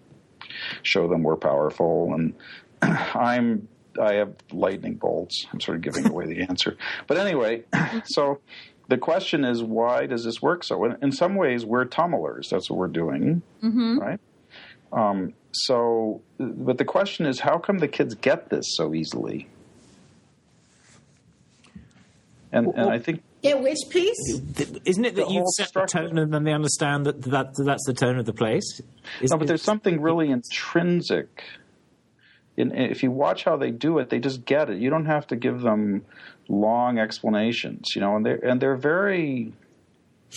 show them we're powerful. And I'm I have lightning bolts. I'm sort of giving away the answer. But anyway, so the question is, why does this work so? In some ways, we're tummlers. That's what we're doing, right? Um, so, but the question is, how come the kids get this so easily? And, and I think Yeah, which piece? Isn't it that you whole set the tone and then they understand that, that that's the tone of the place? Is- No, but there's something really intrinsic. In, if you watch how they do it, they just get it. You don't have to give them long explanations, you know, and they're and they're very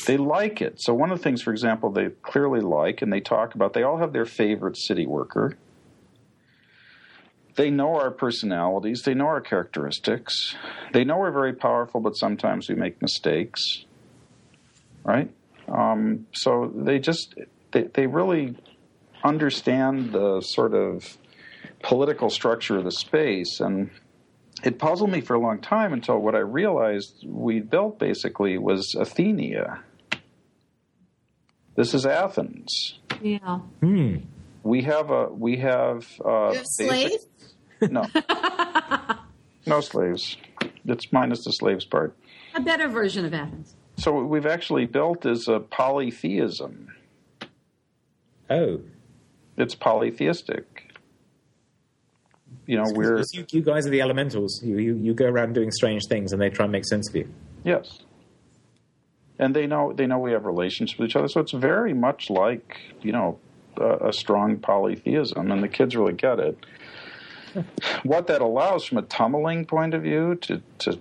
they like it. So one of the things, for example, they clearly like and they talk about, they all have their favorite city worker. They know our personalities, they know our characteristics. They know we're very powerful, but sometimes we make mistakes. Right? Um, so they just they, they really understand the sort of political structure of the space and it puzzled me for a long time until what I realized we built basically was Athenia. This is Athens. Yeah. Hmm. We have a we have uh, You have basic- slaves? No, no slaves. It's minus the slaves part. A better version of Athens. So what we've actually built is a polytheism. Oh, It's polytheistic. You know, we're Because you, you guys are the elementals. You, you you go around doing strange things, and they try and make sense of you. Yes. And they know they know we have relationships with each other, so it's very much like you know a, a strong polytheism, and the kids really get it. What that allows, from a tummeling point of view, to to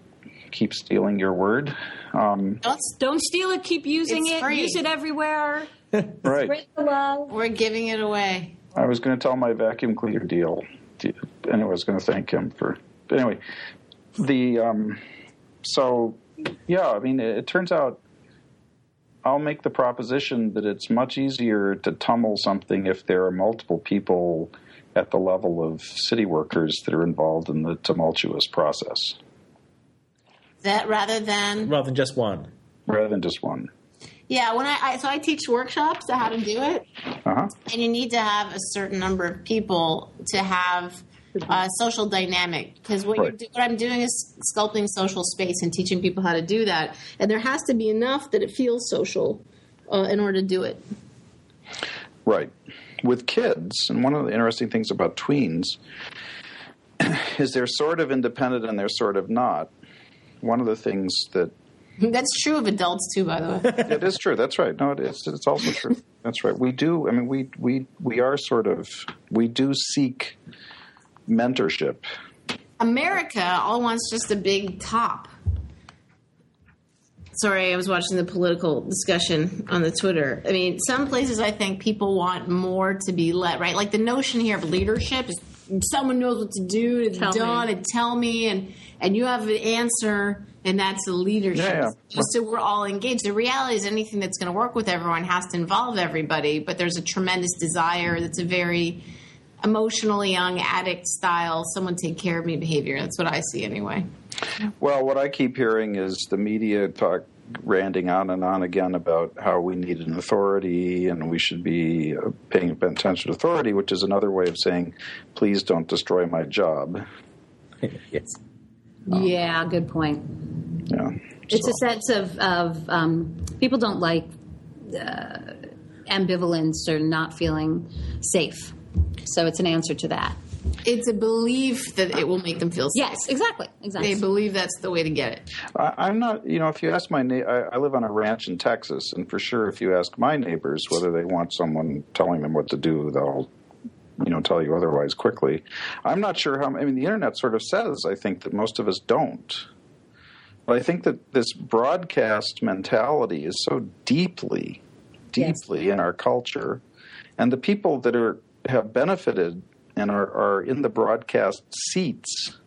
keep stealing your word, um, Don't, Don't steal it. Keep using it. free. Use it everywhere. right? Spread the love. we're giving it away. I was going to tell my vacuum cleaner deal. Anyway, I was going to thank him for. Anyway, the um, so yeah, I mean, it, it turns out I'll make the proposition that it's much easier to tummel something if there are multiple people at the level of city workers that are involved in the tumultuous process That rather than Rather than just one. rather than just one. yeah, when I, I so I teach workshops on how to do it, Uh huh. and you need to have a certain number of people to have uh, social dynamic because what, you're Right. do, what I'm doing is sculpting social space and teaching people how to do that, and there has to be enough that it feels social uh, in order to do it. Right. With kids, and one of the interesting things about tweens is they're sort of independent and they're sort of not. One of the things that That's true of adults too, by the way. it is true. That's right. No, it is. It's also true. That's right. We do. I mean, we we we are sort of we do seek mentorship. America all wants just a big top. Sorry, I was watching the political discussion on the Twitter. I mean, some places I think people want more to be let, right? Like the notion here of leadership is someone knows what to do, it's Tell me. done, and tell me, and and you have an answer, and that's the leadership. Yeah, yeah. Just so we're all engaged. The reality is anything that's going to work with everyone has to involve everybody, but there's a tremendous desire that's a very emotionally young addict style, someone take care of me behavior. That's what I see anyway. Well, what I keep hearing is the media talk ranting on and on again about how we need an authority and we should be uh, paying attention to authority, which is another way of saying, please don't destroy my job. yes. Yeah, good point. Yeah. It's So- a sense of, of um, people don't like uh, ambivalence or not feeling safe. So it's an answer to that. It's a belief that it will make them feel safe. Yes, exactly. Exactly. They believe that's the way to get it. I, I'm not, you know, if you ask my, na- I, I live on a ranch in Texas, and for sure, if you ask my neighbors whether they want someone telling them what to do, they'll, you know, tell you otherwise quickly. I'm not sure how. I mean, the internet sort of says, I think that most of us don't. But I think that this broadcast mentality is so deeply, Yes. deeply in our culture, and the people that are have benefited and are, are in the broadcast seats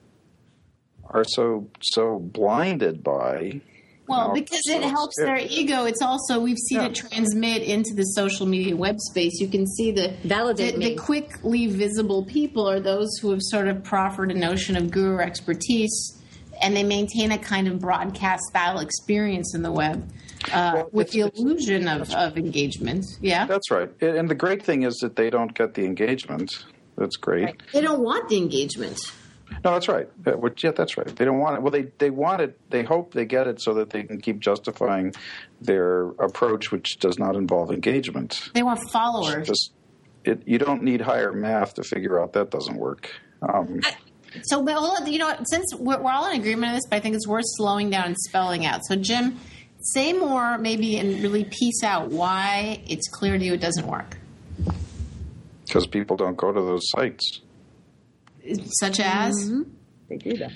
are so so blinded by Well, because so it helps it's- their ego. It's also we've seen Yeah. it transmit into the social media web space. You can see the Validate the, the quickly visible people are those who have sort of proffered a notion of guru expertise, and they maintain a kind of broadcast style experience in the web uh, Well, with the illusion of, of engagement. Yeah, That's right. And the great thing is that they don't get the engagement. That's great. they don't want the engagement. No, that's right. Yeah, that's right. They don't want it. Well, they, they want it. They hope they get it so that they can keep justifying their approach, which does not involve engagement. They want followers. Just it, you don't need higher math to figure out that doesn't work. Um, So, but you know, since we're, we're all in agreement on this, but I think it's worth slowing down and spelling out. So, Jim, say more, maybe, and really piece out why it's clear to you it doesn't work. Because people don't go to those sites. Such as, They do that.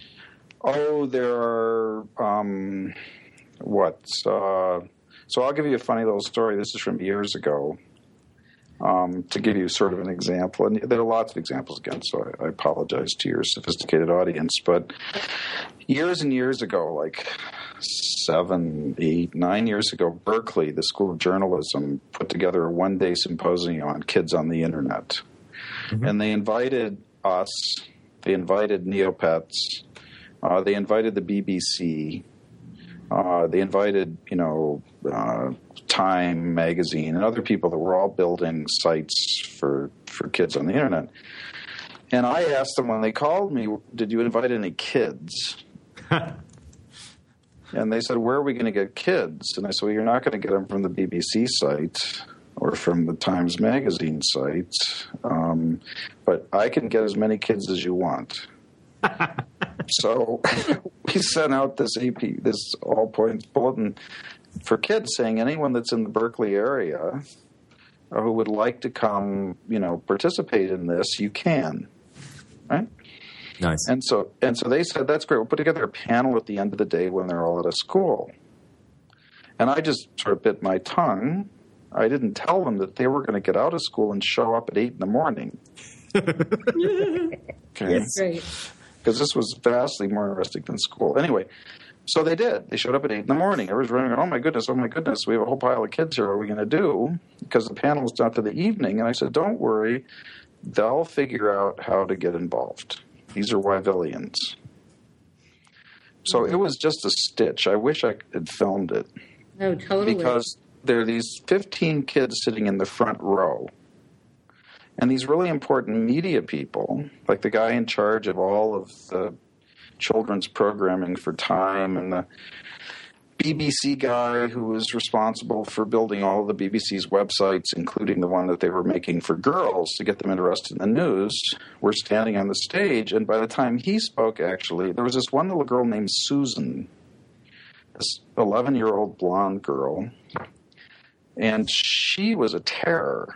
Oh, there are um, what? Uh, so I'll give you a funny little story. This is from years ago. Um, to give you sort of an example, and there are lots of examples again, so I, I apologize to your sophisticated audience. But years and years ago, like seven, eight, nine years ago, Berkeley, the School of Journalism, put together a one day symposium on kids on the internet. And they invited us, they invited Neopets, uh, they invited the BBC, uh, they invited, you know, uh, Time magazine and other people that were all building sites for, for kids on the internet. And I asked them when they called me, did you invite any kids? And they said, Where are we going to get kids? And I said, Well, you're not going to get them from the BBC site or from the Times Magazine site, um, but I can get as many kids as you want. so we sent out this AP, this all points bulletin for kids saying anyone that's in the Berkeley area who would like to come, you know, participate in this, you can. Right? Nice. And so and so they said that's great. We'll put together a panel at the end of the day when they're all at a school. And I just sort of bit my tongue. I didn't tell them that they were going to get out of school and show up at eight in the morning. okay. Great. Because this was vastly more interesting than school. Anyway, so they did. They showed up at eight in the morning. Everyone's running. Oh my goodness! Oh my goodness! We have a whole pile of kids here. What are we going to do? Because the panel was not to the evening. And I said, "Don't worry. They'll figure out how to get involved. These are Whyvillians." So it was just a stitch. I wish I had filmed it No, totally. because there are these 15 kids sitting in the front row. And these really important media people, like the guy in charge of all of the children's programming for Time and the BBC guy who was responsible for building all the BBC's websites, including the one that they were making for girls to get them interested in the news, were standing on the stage. And by the time he spoke, actually, there was this one little girl named Susan, this 11 year old blonde girl and she was a terror.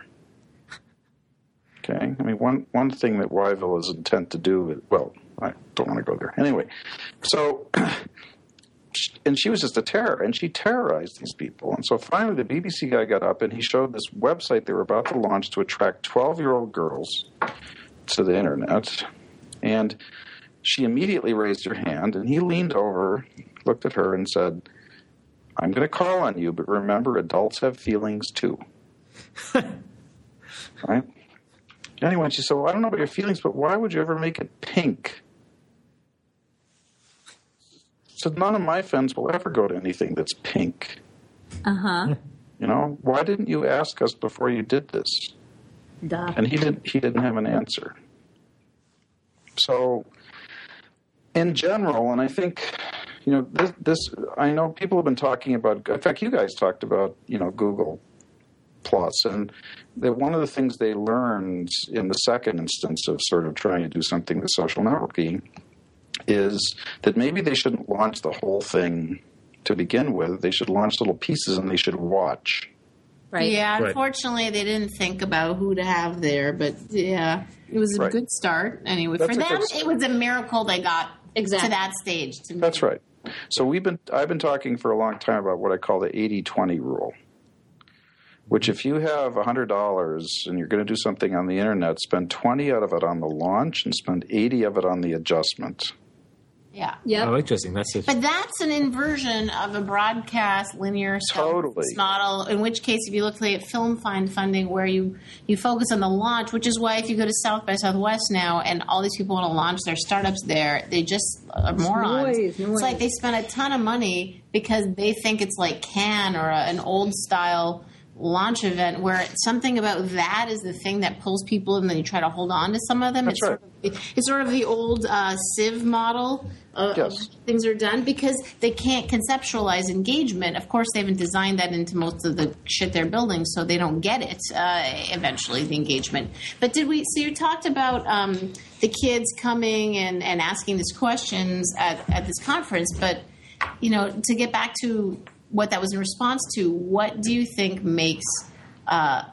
Okay, I mean one one thing that Whyville is intent to do. Well, don't want to go there anyway. So, and she was just a terror, and she terrorized these people. And so finally, the BBC guy got up and he showed this website they were about to launch to attract twelve year old girls to the internet, and she immediately raised her hand, and he leaned over, looked at her, and said. I'm going to call on you, but remember, adults have feelings too. right? Anyway, she said, Well, I don't know about your feelings, but why would you ever make it pink? Said, None of my friends will ever go to anything that's pink. Uh huh. You know, why didn't you ask us before you did this? Duh. And he didn't. He didn't have an answer. So, in general, and I think you know this, this. I know people have been talking about. In fact, you guys talked about you know Google Plus, and that one of the things they learned in the second instance of sort of trying to do something with social networking is that maybe they shouldn't launch the whole thing to begin with. They should launch little pieces, and they should watch. Right. Yeah, Right. unfortunately, they didn't think about who to have there, but yeah, it was a Right. good start. Anyway, That's for them, it was a miracle they got Exactly. to that stage. To me. That's right. So we've been I've been talking for a long time about what I call the 80-20 rule. Which if you have $100 and you're going to do something on the internet, spend 20 out of it on the launch and spend 80 of it on the adjustment. Yeah. Yep. Oh, interesting. That's a, But that's an inversion of a broadcast linear Totally. model. In which case, if you look at Film Find funding, where you you focus on the launch, which is why if you go to South by Southwest now, and all these people want to launch their startups there, they just are morons. noise, noise. It's like they spend a ton of money because they think it's like Cannes or a, an old style launch event where something about that is the thing that pulls people and then you try to hold on to some of them. That's it's, right. sort of, it's sort of the old uh, Civ model of, Yes. things are done because they can't conceptualize engagement. Of course, they haven't designed that into most of the shit they're building, so they don't get it uh, eventually, the engagement. But did we, so you talked about um, the kids coming and, and asking these questions at, at this conference, but, you know, to get back to what that was in response to, what do you think makes uh,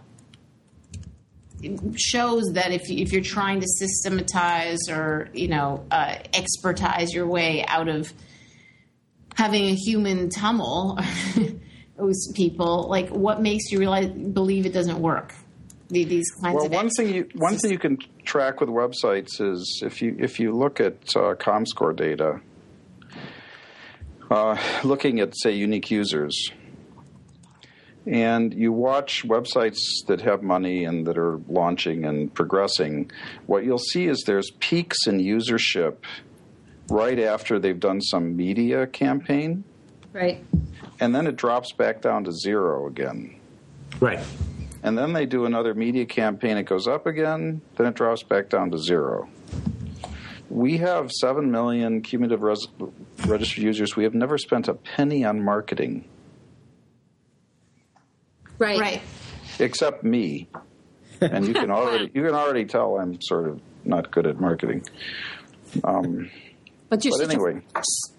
shows that if if you're trying to systematize or you know uh, expertise your way out of having a human tummel those people, like what makes you realize believe it doesn't work? The- These kinds Well, of one thing you one thing you can track with websites is if you if you look at uh, ComScore data, uh, looking at say unique users, and you watch websites that have money and that are launching and progressing, what you'll see is there's peaks in usership right after they've done some media campaign, Right. and then it drops back down to zero again. Right. and then they do another media campaign. It goes up again, then it drops back down to zero. We have 7 million cumulative res- registered users. We have never spent a penny on marketing, Right. right. except me. And you can already you can already tell I'm sort of not good at marketing. Um, But you're but such a- anyway,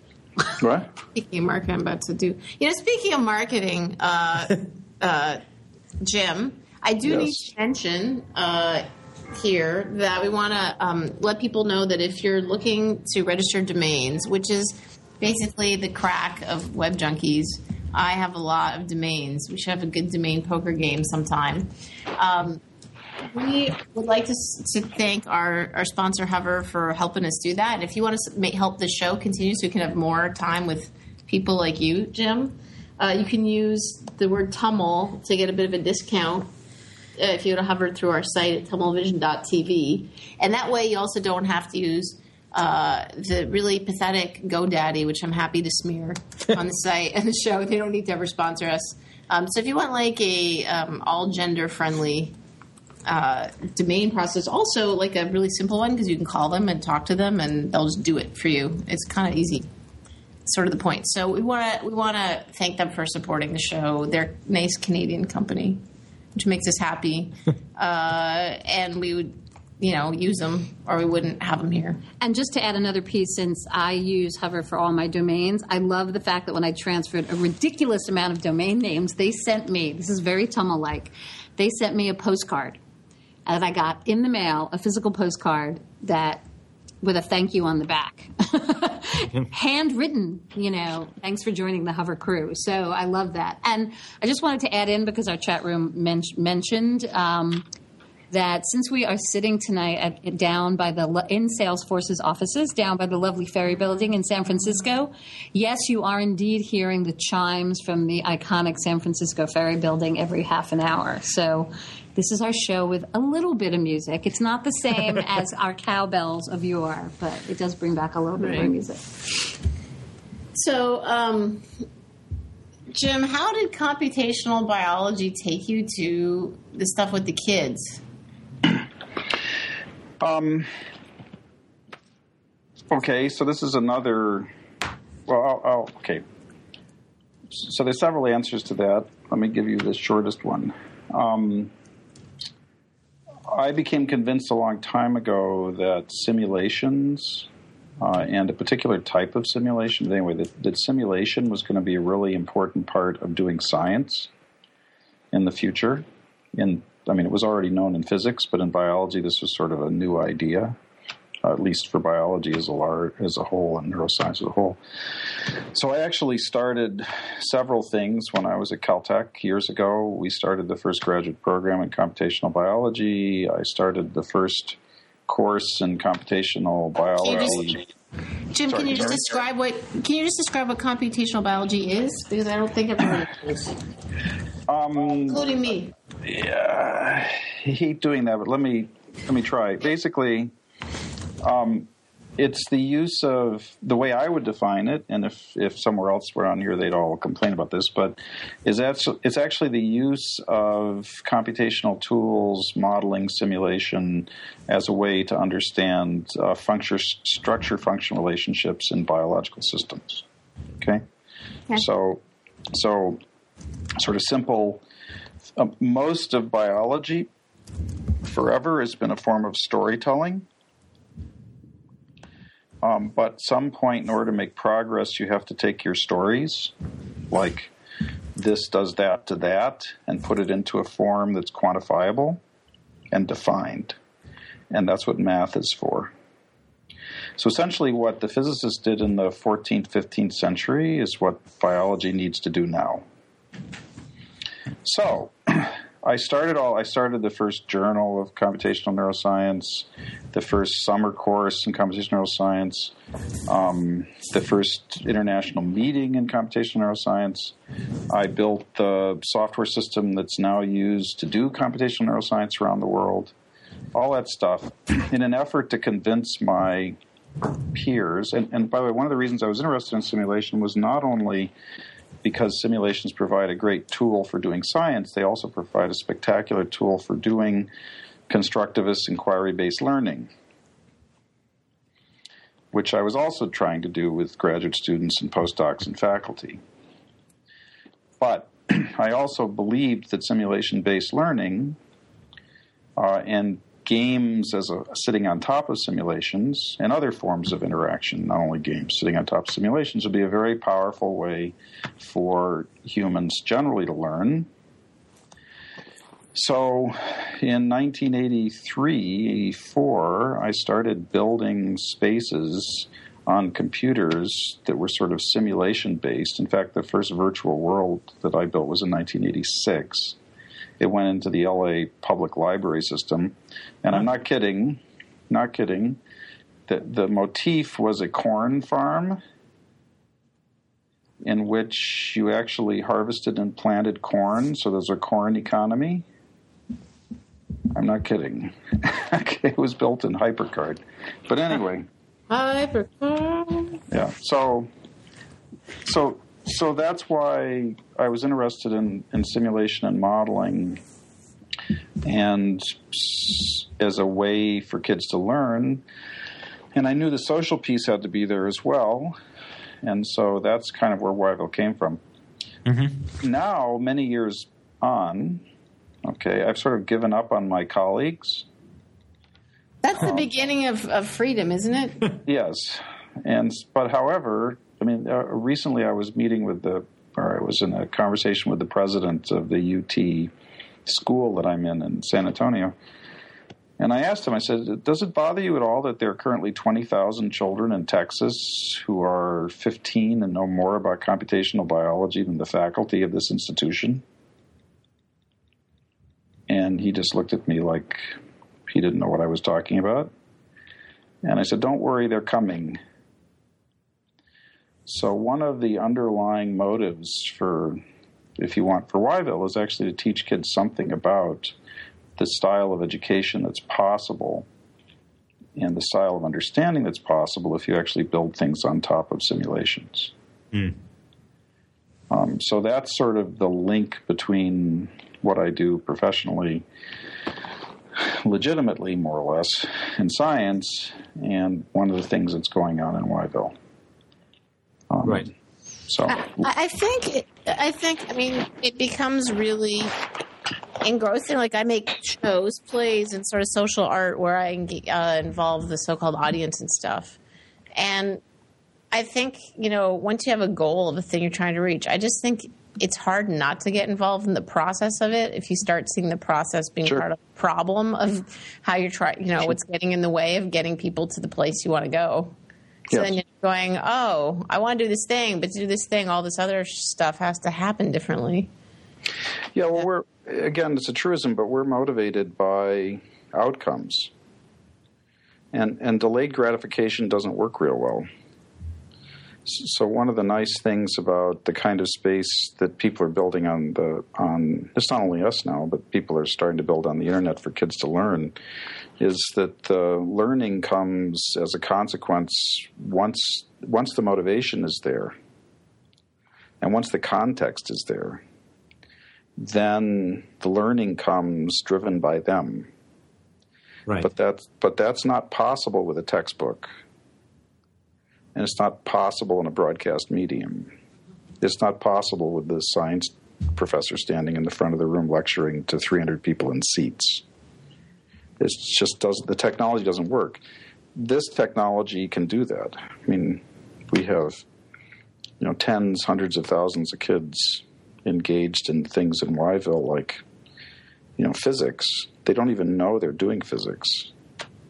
what? Speaking of marketing, I'm about to do. You know, speaking of marketing, uh, uh, Jim, I do Yes. need to mention uh, here that we want to um, let people know that if you're looking to register domains, which is basically the crack of web junkies, I have a lot of domains. We should have a good domain poker game sometime. Um, we would like to, to thank our, our sponsor Hover for helping us do that. And if you want to help the show continue so we can have more time with people like you, Jim, uh, you can use the word Tummel to get a bit of a discount uh, if you go to hover through our site at tummelvision.tv. And that way you also don't have to use uh, the really pathetic GoDaddy, which I'm happy to smear on the site and the show. They don't need to ever sponsor us. Um, so if you want like a um, all gender friendly uh, domain process, also like a really simple one because you can call them and talk to them and they'll just do it for you. It's kind of easy. Sort of the point. So we want to we want to thank them for supporting the show. They're a nice Canadian company, which makes us happy. uh, and we would, you know, use them or we wouldn't have them here. And just to add another piece, since I use Hover for all my domains, I love the fact that when I transferred a ridiculous amount of domain names, they sent me, this is very Tummel like, they sent me a postcard. And I got in the mail a physical postcard that with a thank you on the back. Handwritten, you know, thanks for joining the Hover crew. So I love that. And I just wanted to add in because our chat room men- mentioned um, that since we are sitting tonight at, down by the in Salesforce's offices, down by the lovely Ferry Building in San Francisco, yes, you are indeed hearing the chimes from the iconic San Francisco Ferry Building every half an hour. So. This is our show with a little bit of music. It's not the same as our cowbells of yore, but it does bring back a little bit more Right. music. So, um, Jim, how did computational biology take you to the stuff with the kids? Um, okay, so this is another. Well, I'll, I'll, okay. So there's several answers to that. Let me give you the shortest one. Um, I became convinced a long time ago that simulations uh, and a particular type of simulation, anyway, that, that simulation was going to be a really important part of doing science in the future. In, I mean, it was already known in physics, but in biology, this was sort of a new idea, uh, at least for biology as a lar- as a whole and neuroscience as a whole. So I actually started several things when I was at Caltech years ago. We started the first graduate program in computational biology. I started the first course in computational biology. Jim, Sorry, can you just describe what can you just describe what computational biology is? Because I don't think of this, Um, including me. yeah, I hate doing that, but let me let me try. Basically, um, it's the use of the way I would define it, and if if somewhere else were on here, they'd all complain about this. But is that it's actually the use of computational tools, modeling, simulation, as a way to understand uh, function, structure, function relationships in biological systems. Okay, okay. so so sort of simple. Uh, most of biology forever has been a form of storytelling um, but some point, in order to make progress, you have to take your stories, like this does that to that, and put it into a form that's quantifiable and defined. And that's what math is for. So essentially, what the physicists did in the 14th, 15th century is what biology needs to do now. So, I started all. I started the first journal of computational neuroscience, the first summer course in computational neuroscience, um, the first international meeting in computational neuroscience. I built the software system that's now used to do computational neuroscience around the world. All that stuff in an effort to convince my peers. And, and by the way, one of the reasons I was interested in simulation was not only because simulations provide a great tool for doing science, they also provide a spectacular tool for doing constructivist inquiry based learning, which I was also trying to do with graduate students and postdocs and faculty. But I also believed that simulation based learning uh, and games as a sitting on top of simulations and other forms of interaction, not only games, sitting on top of simulations would be a very powerful way for humans generally to learn. So in 1983, 84, I started building spaces on computers that were sort of simulation based. In fact, the first virtual world that I built was in 1986 it went into the LA public library system. And I'm not kidding, not kidding. The, the motif was a corn farm in which you actually harvested and planted corn, so there's a corn economy. I'm not kidding. it was built in HyperCard. But anyway. HyperCard. Yeah. So so so that's why I was interested in, in simulation and modeling, and as a way for kids to learn. And I knew the social piece had to be there as well, and so that's kind of where Whyville came from. Mm-hmm. Now, many years on, okay, I've sort of given up on my colleagues. That's the um, beginning of, of freedom, isn't it? yes, and but however, I mean, uh, recently I was meeting with the, or I was in a conversation with the president of the UT school that I'm in in San Antonio. And I asked him, I said, Does it bother you at all that there are currently 20,000 children in Texas who are 15 and know more about computational biology than the faculty of this institution? And he just looked at me like he didn't know what I was talking about. And I said, Don't worry, they're coming. So one of the underlying motives for, if you want, for Whyville is actually to teach kids something about the style of education that's possible and the style of understanding that's possible if you actually build things on top of simulations. Mm. Um, so that's sort of the link between what I do professionally, legitimately, more or less, in science, and one of the things that's going on in Whyville. Um, right. So I, I think it, I think I mean it becomes really engrossing. Like I make shows, plays, and sort of social art where I uh, involve the so-called audience and stuff. And I think you know once you have a goal of a thing you're trying to reach, I just think it's hard not to get involved in the process of it if you start seeing the process being sure. part of the problem of how you're trying. You know what's getting in the way of getting people to the place you want to go. So yes. then you're going, oh, I want to do this thing, but to do this thing, all this other stuff has to happen differently. Yeah, well, we're again, it's a truism, but we're motivated by outcomes, and and delayed gratification doesn't work real well. So one of the nice things about the kind of space that people are building on the on it's not only us now, but people are starting to build on the internet for kids to learn, is that the learning comes as a consequence once once the motivation is there, and once the context is there, then the learning comes driven by them. Right. But that's but that's not possible with a textbook and it's not possible in a broadcast medium. It's not possible with the science professor standing in the front of the room lecturing to 300 people in seats. It just doesn't. The technology doesn't work. This technology can do that. I mean, we have you know tens, hundreds of thousands of kids engaged in things in Whyville like you know physics. They don't even know they're doing physics.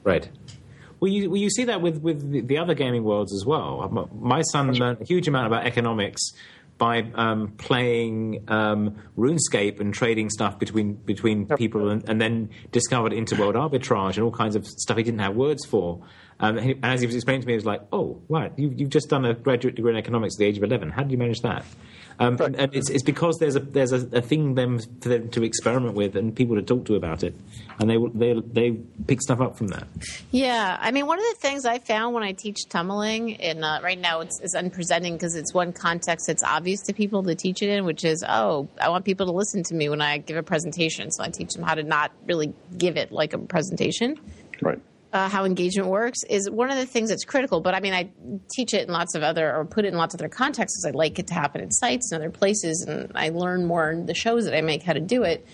Right. Well, you, well, you see that with, with the, the other gaming worlds as well. My son learned a huge amount about economics by um, playing um, RuneScape and trading stuff between between people, and, and, then discovered interworld arbitrage and all kinds of stuff he didn't have words for. Um, and as he was explaining to me, he was like, "Oh, right, you, you've just done a graduate degree in economics at the age of eleven. How did you manage that?" Um, right. And it's, it's, because there's a there's a, a, thing them for them to experiment with and people to talk to about it, and they they they pick stuff up from that. Yeah, I mean, one of the things I found when I teach tummeling, and uh, right now it's, it's unpresenting because it's one context that's obvious to people to teach it in, which is oh, I want people to listen to me when I give a presentation, so I teach them how to not really give it like a presentation. Right uh, how engagement works is one of the things that's critical. But I mean, I teach it in lots of other or put it in lots of other contexts. I like it to happen in sites and other places, and I learn more in the shows that I make how to do it.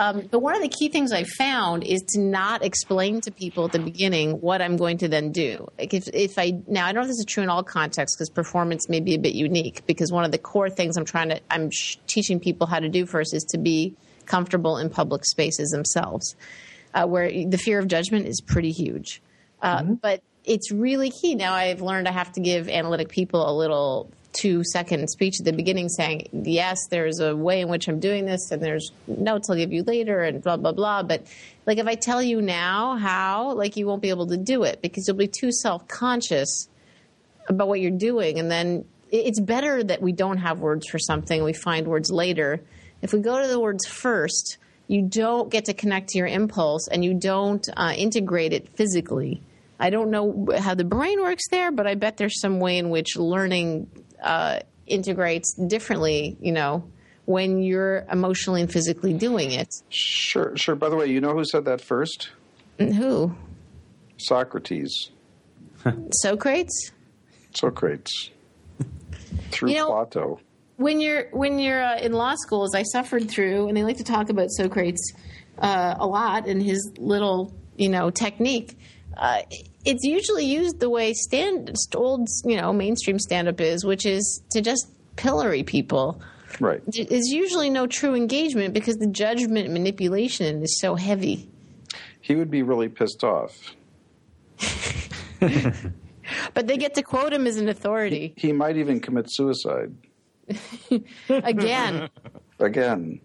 Um, but one of the key things I found is to not explain to people at the beginning what I'm going to then do. Like if, if I now I don't know if this is true in all contexts because performance may be a bit unique. Because one of the core things I'm trying to I'm sh- teaching people how to do first is to be comfortable in public spaces themselves uh, where the fear of judgment is pretty huge. Uh, mm-hmm. But it's really key. Now I've learned I have to give analytic people a little two second speech at the beginning saying, yes, there's a way in which I'm doing this, and there's notes I'll give you later, and blah, blah, blah. But like if I tell you now how, like you won't be able to do it because you'll be too self conscious about what you're doing. And then it's better that we don't have words for something, we find words later. If we go to the words first, you don't get to connect to your impulse and you don't uh, integrate it physically. I don't know how the brain works there, but I bet there's some way in which learning uh, integrates differently, you know, when you're emotionally and physically doing it. Sure, sure. By the way, you know who said that first? Who? Socrates. Socrates? Socrates. Through you know, Plato when you're when you're uh, in law school, as I suffered through, and they like to talk about Socrates uh, a lot and his little you know technique. Uh, it's usually used the way stand old you know mainstream stand up is, which is to just pillory people. Right. There's usually no true engagement because the judgment manipulation is so heavy. He would be really pissed off. but they get to quote him as an authority. He, he might even commit suicide. Again. Again.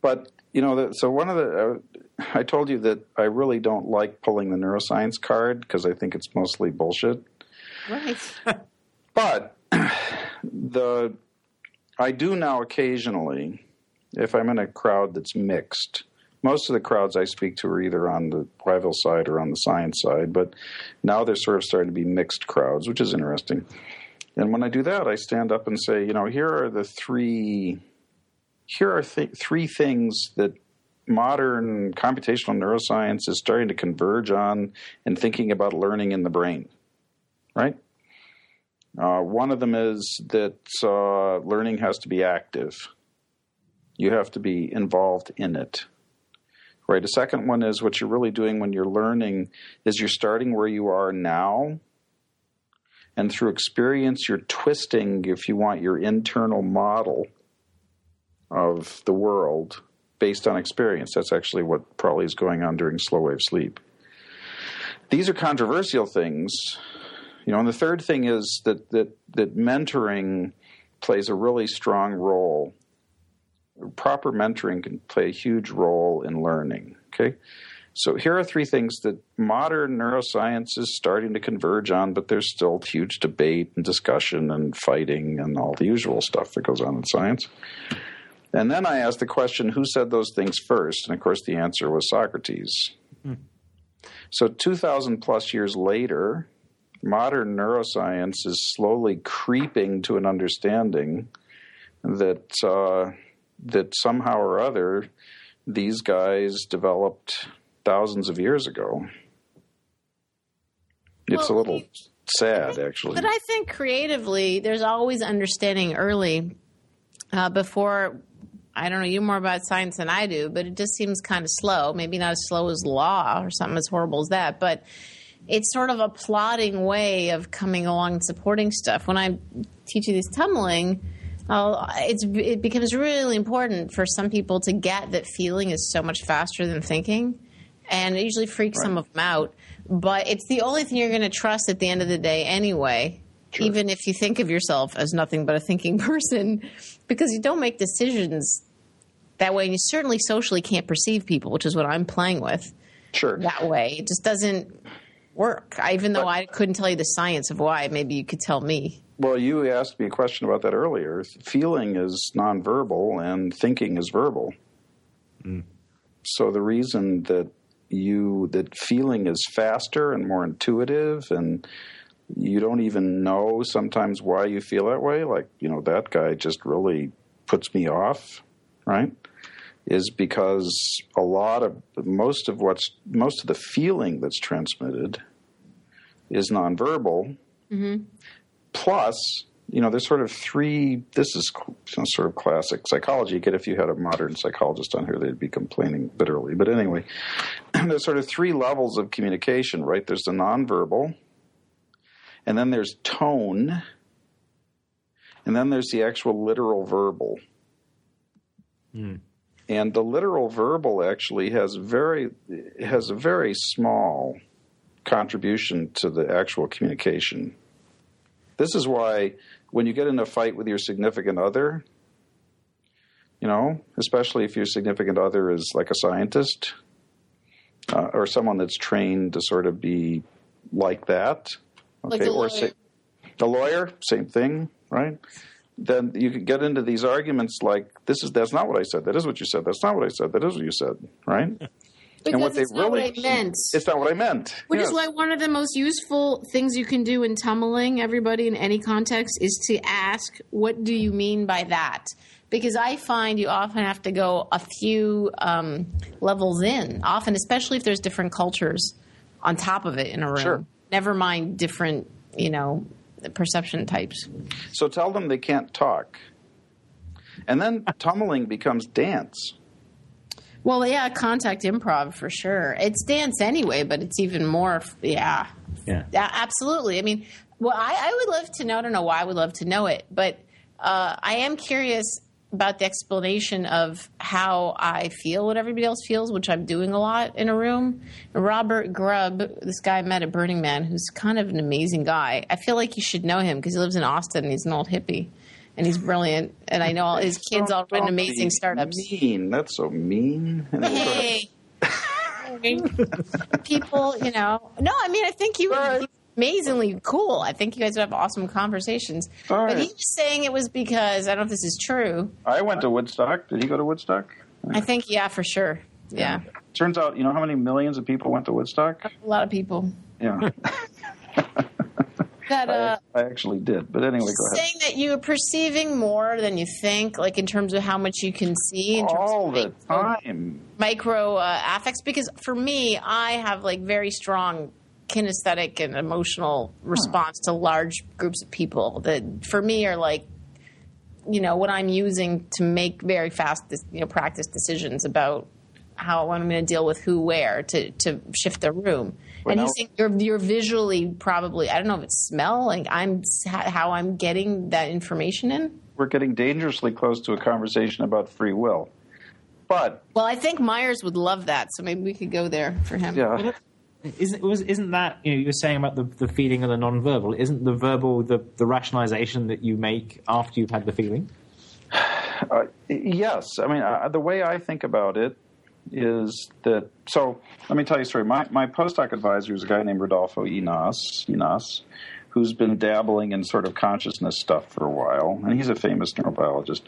But, you know, the, so one of the, uh, I told you that I really don't like pulling the neuroscience card because I think it's mostly bullshit. Right. but the, I do now occasionally, if I'm in a crowd that's mixed, most of the crowds I speak to are either on the Whyville side or on the science side, but now they're sort of starting to be mixed crowds, which is interesting. And when I do that, I stand up and say, you know, here are the three, here are th- three things that modern computational neuroscience is starting to converge on in thinking about learning in the brain, right? Uh, one of them is that uh, learning has to be active. You have to be involved in it. Right. A second one is what you're really doing when you're learning is you're starting where you are now and through experience, you're twisting, if you want, your internal model of the world based on experience. That's actually what probably is going on during slow wave sleep. These are controversial things. You know, and the third thing is that that that mentoring plays a really strong role. Proper mentoring can play a huge role in learning. Okay, So here are three things that modern neuroscience is starting to converge on, but there's still huge debate and discussion and fighting and all the usual stuff that goes on in science. And then I asked the question, who said those things first? And of course, the answer was Socrates. So 2,000 plus years later, modern neuroscience is slowly creeping to an understanding that uh, that somehow or other these guys developed thousands of years ago. It's Well, a little sad, actually. But I think creatively, there's always understanding early uh, before. I don't know you more about science than I do, but it just seems kind of slow. Maybe not as slow as law or something as horrible as that, but it's sort of a plodding way of coming along and supporting stuff. When I teach you this tummeling, uh, it's it becomes really important for some people to get that feeling is so much faster than thinking, and it usually freaks some of them out. But it's the only thing you're going to trust at the end of the day, anyway. Even if you think of yourself as nothing but a thinking person, because you don't make decisions that way, and you certainly socially can't perceive people, which is what I'm playing with sure. that way. It just doesn't work. I, even though But- I couldn't tell you the science of why, maybe you could tell me. Well, you asked me a question about that earlier. Feeling is nonverbal and thinking is verbal. Mm. So the reason that you that feeling is faster and more intuitive and you don't even know sometimes why you feel that way. Like you know that guy just really puts me off right? Is because a lot of most of what's most of the feeling that's transmitted is nonverbal. Mm-hmm. Plus you know there's sort of three this is sort of classic psychology. Again if you had a modern psychologist on here they'd be complaining bitterly. But anyway there's sort of three levels of communication right? There's the nonverbal and then there's tone and then there's the actual literal verbal. Hmm. And the literal verbal actually has very has a very small contribution to the actual communication this is why when you get in a fight with your significant other, you know, especially if your significant other is like a scientist uh, or someone that's trained to sort of be like that, Like the or say, the lawyer, same thing, right? Then you could get into these arguments like, "This is that's not what I said. That is what you said. That's not what I said. That is what you said." Right? Because what they it's not really what I meant. It's not what I meant. Which Yes. is why one of the most useful things you can do in tummeling everybody in any context is to ask, what do you mean by that? Because I find you often have to go a few um, levels in, often, especially if there's different cultures on top of it in a room. Sure. Never mind different, you know, perception types. So tell them they can't talk. And then tummeling becomes dance. Well, yeah, contact improv for sure. It's dance anyway, but it's even more, yeah, Yeah. Yeah, absolutely. I mean, well, I, I would love to know. I don't know why I would love to know it, but uh, I am curious about the explanation of how I feel what everybody else feels, which I'm doing a lot in a room. Robert Grubb, this guy I met at Burning Man, who's kind of an amazing guy. I feel like you should know him because he lives in Austin and he's an old hippie. And he's brilliant, and I know all his kids all run amazing startups. Mean. That's so mean. Hey, people, you know. No, I mean, I think he was amazingly cool. I think you guys would have awesome conversations. But he was saying it was because I don't know if this is true. I went to Woodstock. Did he go to Woodstock? I think, yeah, for sure. Yeah, Turns out, you know how many millions of people went to Woodstock? a lot of people. Yeah, That uh, I, I actually did. But anyway, go ahead. saying that you're perceiving more than you think, like in terms of how much you can see, in terms All of the micro, time. micro uh, affects. Because for me, I have like very strong kinesthetic and emotional response to large groups of people that for me are like you know what i'm using to make very fast you know practice decisions about how i'm going to deal with who where to to shift the room Well, and now- you think you're you're visually probably i don't know if it's smell like i'm how i'm getting that information in We're getting dangerously close to a conversation about free will. But well i think myers would love that so maybe we could go there for him yeah, Isn't was isn't that you know you were saying about the, the feeling and the non-verbal? Isn't the verbal the, the rationalization that you make after you've had the feeling? uh, yes. I mean, uh, the way I think about it is that so let me tell you a story. My my postdoc advisor is a guy named Rodolfo Llinás, Llinás, who's been dabbling in sort of consciousness stuff for a while, and he's a famous neurobiologist.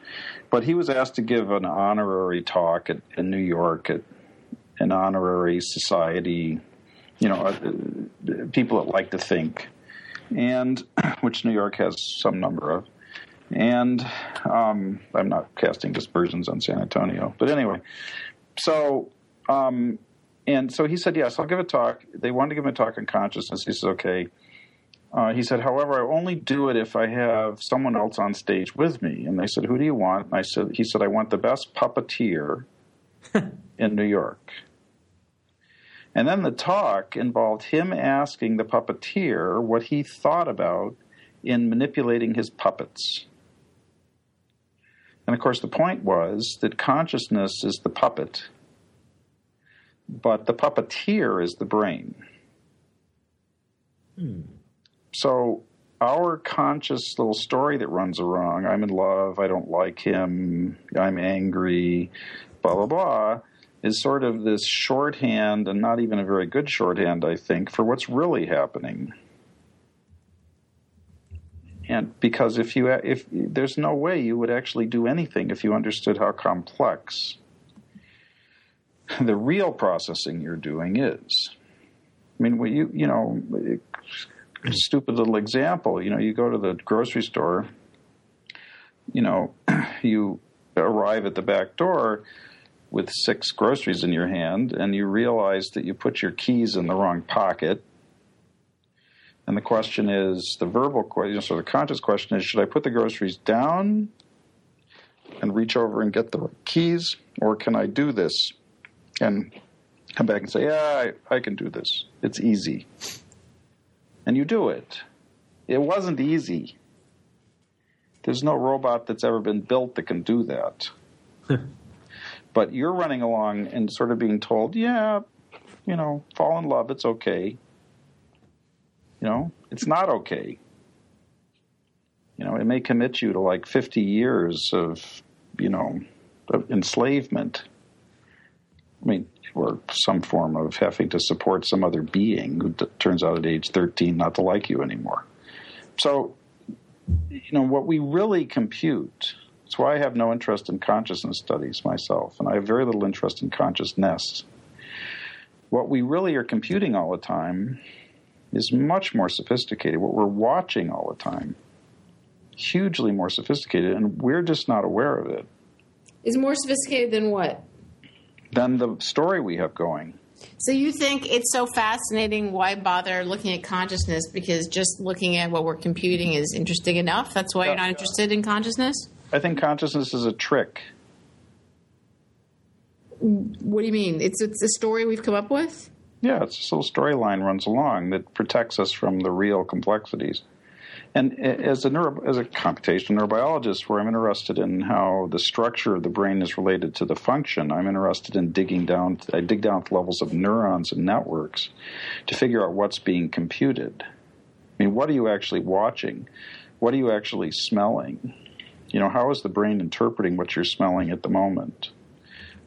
But he was asked to give an honorary talk at, in New York at an honorary society, you know, uh, people that like to think, and which New York has some number of. And um, I'm not casting dispersions on San Antonio, but anyway, so um, and so he said, yes, I'll give a talk. They wanted to give him a talk on consciousness. He says, okay. Uh, he said, however, I only do it if I have someone else on stage with me. And they said, who do you want? And I said, he said, I want the best puppeteer in New York. And then the talk involved him asking the puppeteer what he thought about in manipulating his puppets. And of course, the point was that consciousness is the puppet, but the puppeteer is the brain. Hmm. So, our conscious little story that runs along I'm in love, I don't like him, I'm angry, blah, blah, blah is sort of this shorthand, and not even a very good shorthand, I think, for what's really happening and because if you if there's no way you would actually do anything if you understood how complex the real processing you're doing is. I mean, you you know, stupid little example. You know, you go to the grocery store. You know, you arrive at the back door with six groceries in your hand, and you realize that you put your keys in the wrong pocket and the question is the verbal question, so the conscious question is should I put the groceries down and reach over and get the keys, or can I do this and come back and say, yeah, I, I can do this? It's easy. And you do it. It wasn't easy. There's no robot that's ever been built that can do that. but you're running along and sort of being told, yeah, you know, fall in love, it's okay. You know, it's not okay. You know, it may commit you to like 50 years of, you know, of enslavement. I mean, or some form of having to support some other being who t- turns out at age 13 not to like you anymore. So, you know, what we really compute, that's why I have no interest in consciousness studies myself, and I have very little interest in consciousness. What we really are computing all the time is much more sophisticated. What we're watching all the time, hugely more sophisticated, and we're just not aware of it. Is more sophisticated than what? Than the story we have going. So you think it's so fascinating? Why bother looking at consciousness? Because just looking at what we're computing is interesting enough. That's why you're not interested in consciousness. I think consciousness is a trick. What do you mean? It's it's a story we've come up with. Yeah, it's this little storyline runs along that protects us from the real complexities. And as a neuro, as a computational neurobiologist, where I'm interested in how the structure of the brain is related to the function, I'm interested in digging down. I dig down to levels of neurons and networks to figure out what's being computed. I mean, what are you actually watching? What are you actually smelling? You know, how is the brain interpreting what you're smelling at the moment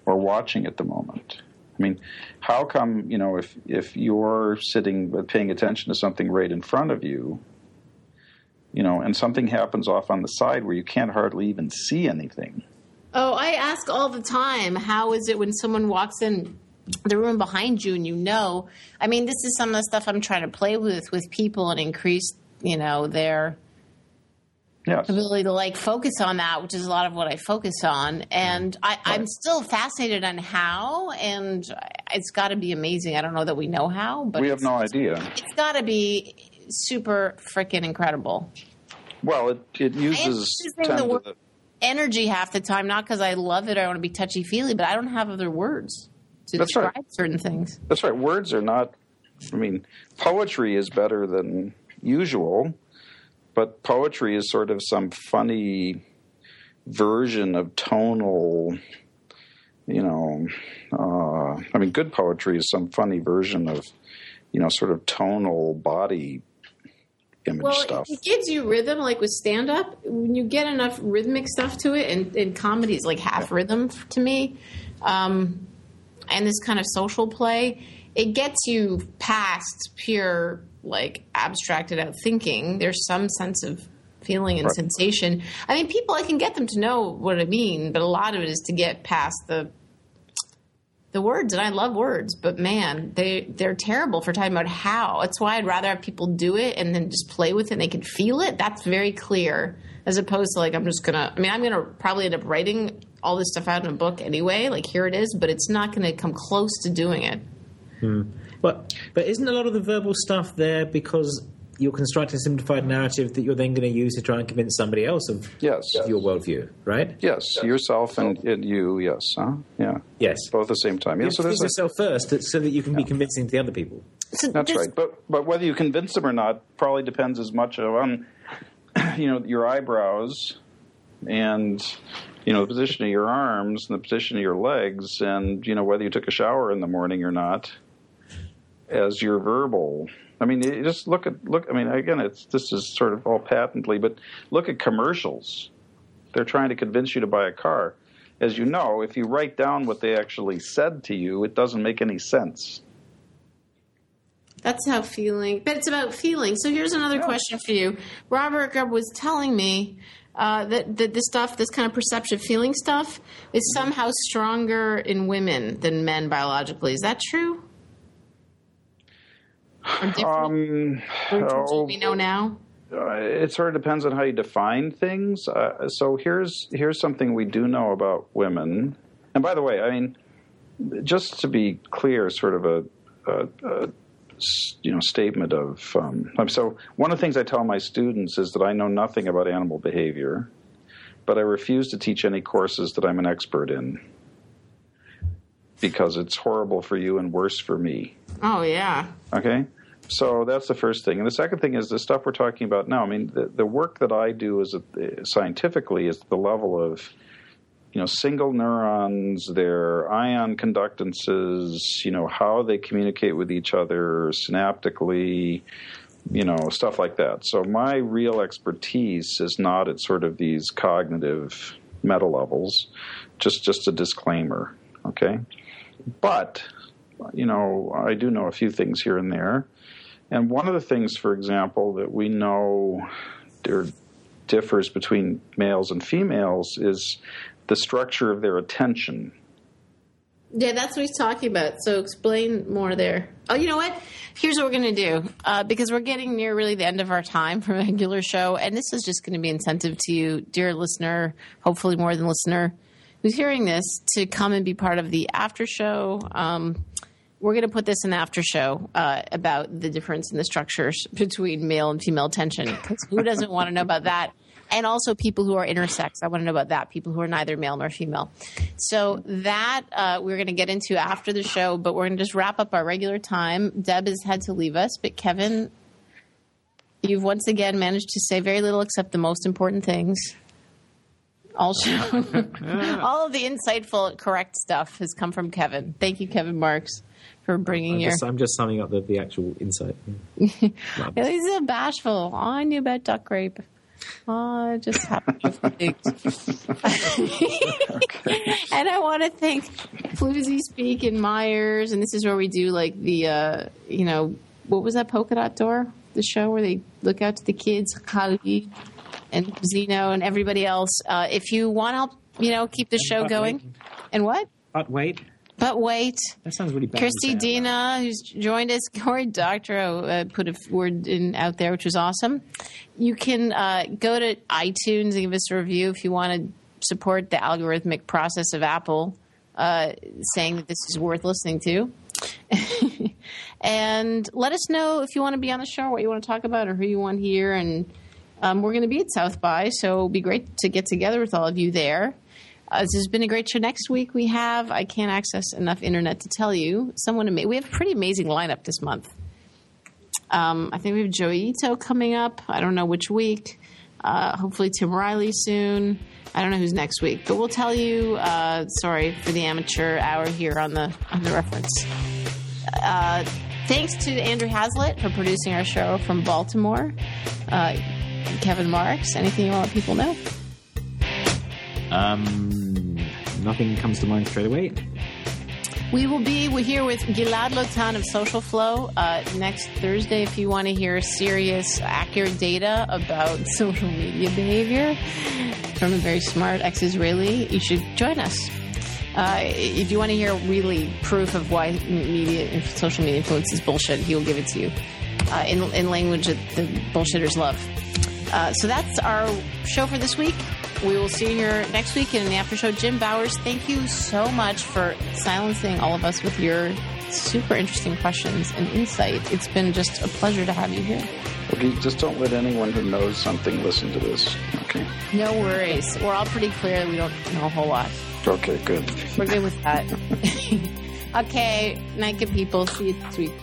or watching at the moment? I mean, how come you know if if you're sitting paying attention to something right in front of you, you know, and something happens off on the side where you can't hardly even see anything? Oh, I ask all the time, how is it when someone walks in the room behind you and you know? I mean, this is some of the stuff I'm trying to play with with people and increase, you know, their yes. ability to like focus on that, which is a lot of what I focus on. And mm. I, am still fascinated on how, and it's got to be amazing. I don't know that we know how, but we have no idea. It's got to be super freaking incredible. Well, it, it uses the word energy half the time, not because I love it or I want to be touchy feely, but I don't have other words to That's describe right. certain things. That's right. Words are not. I mean, poetry is better than usual but poetry is sort of some funny version of tonal you know uh, i mean good poetry is some funny version of you know sort of tonal body image well, stuff it gives you rhythm like with stand up when you get enough rhythmic stuff to it and, and comedy is like half yeah. rhythm to me um, and this kind of social play, it gets you past pure like abstracted out thinking. There's some sense of feeling and Right. sensation. I mean, people I can get them to know what I mean, but a lot of it is to get past the the words and I love words, but man, they they're terrible for talking about how. That's why I'd rather have people do it and then just play with it and they can feel it. That's very clear. As opposed to like I'm just gonna I mean, I'm gonna probably end up writing all this stuff out in a book anyway, like here it is, but it's not gonna come close to doing it. Hmm. But but isn't a lot of the verbal stuff there because you're constructing a simplified narrative that you're then going to use to try and convince somebody else of Yes. your worldview, right? Yes, yourself and, and you. Yes, huh? Yeah, Yes. both at the same time. Yeah, You so have there's convince a, yourself first so that you can be convincing to the other people. So that's there's- right. But but whether you convince them or not probably depends as much on um, you know your eyebrows and you know the position of your arms and the position of your legs and you know whether you took a shower in the morning or not as your verbal. I mean, just look at look. I mean, again, it's this is sort of all patently, but look at commercials. They're trying to convince you to buy a car. As you know, if you write down what they actually said to you, it doesn't make any sense. That's how feeling, but it's about feeling. So here's another question for you. Robert Grubb was telling me uh, that, that this stuff, this kind of perception feeling stuff, is somehow stronger in women than men biologically. Is that true? Um, oh, we know now? uh, it sort of depends on how you define things. Uh, so here's here's something we do know about women. And by the way, I mean, just to be clear, sort of a you know statement of. Um, um, so one of the things I tell my students is that I know nothing about animal behavior, but I refuse to teach any courses that I'm an expert in because it's horrible for you and worse for me. Oh yeah. Okay. So that's the first thing. And the second thing is the stuff we're talking about now. I mean, the, the work that I do is the, scientifically is the level of, you know, single neurons, their ion conductances, you know, how they communicate with each other synaptically, you know, stuff like that. So my real expertise is not at sort of these cognitive meta levels. Just just a disclaimer. Okay. But you know, I do know a few things here and there. And one of the things, for example, that we know there differs between males and females is the structure of their attention. Yeah, that's what he's talking about. So explain more there. Oh, you know what? Here's what we're going to do uh, because we're getting near really the end of our time for a regular show, and this is just going to be incentive to you, dear listener, hopefully more than listener, who's hearing this, to come and be part of the after show. Um, we're going to put this in the after show uh, about the difference in the structures between male and female attention. Because who doesn't want to know about that? And also people who are intersex. I want to know about that. People who are neither male nor female. So that uh, we're going to get into after the show, but we're going to just wrap up our regular time. Deb has had to leave us, but Kevin, you've once again managed to say very little except the most important things. All show, all of the insightful, correct stuff has come from Kevin. Thank you, Kevin Marks, for bringing I'm your. just, I'm just summing up the, the actual insight. He's so bashful. Oh, I knew about duck rape. Oh, I just happened to think. and I want to thank Floozy Speak and Myers, and this is where we do like the, uh, you know, what was that polka dot door? The show where they look out to the kids, Kali and Zeno and everybody else. Uh, if you want to help, you know, keep the show going. wait. And what? But wait, But wait. that sounds really bad. Kirsty to say out Dina, who's joined us, Corey Doctorow uh, put a word in out there, which was awesome. You can uh, go to iTunes and give us a review if you want to support the algorithmic process of Apple, uh, saying that this is worth listening to. and let us know if you want to be on the show, what you want to talk about, or who you want here. And um, we're going to be at South by, so it'll be great to get together with all of you there. Uh, this has been a great show. Next week we have I can't access enough internet to tell you someone ama- we have a pretty amazing lineup this month. Um, I think we have Joi Ito coming up. I don't know which week. Uh, hopefully Tim Riley soon. I don't know who's next week, but we'll tell you. Uh, sorry for the amateur hour here on the on the reference. Uh, thanks to Andrew Hazlitt for producing our show from Baltimore. Uh, Kevin Marks. Anything you want people know? Um, nothing comes to mind straight away. We will be here with Gilad Lotan of SocialFlow uh, next Thursday. If you want to hear serious, accurate data about social media behavior from a very smart ex-Israeli, you should join us. Uh, if you want to hear really proof of why media, social media influence is bullshit, he will give it to you uh, in, in language that the bullshitters love. Uh, so that's our show for this week. We will see you here next week in the after show. Jim Bowers, thank you so much for silencing all of us with your super interesting questions and insight. It's been just a pleasure to have you here. Okay, just don't let anyone who knows something listen to this. Okay. No worries. We're all pretty clear. We don't know a whole lot. Okay, good. We're good with that. okay, night, good people. See you next week.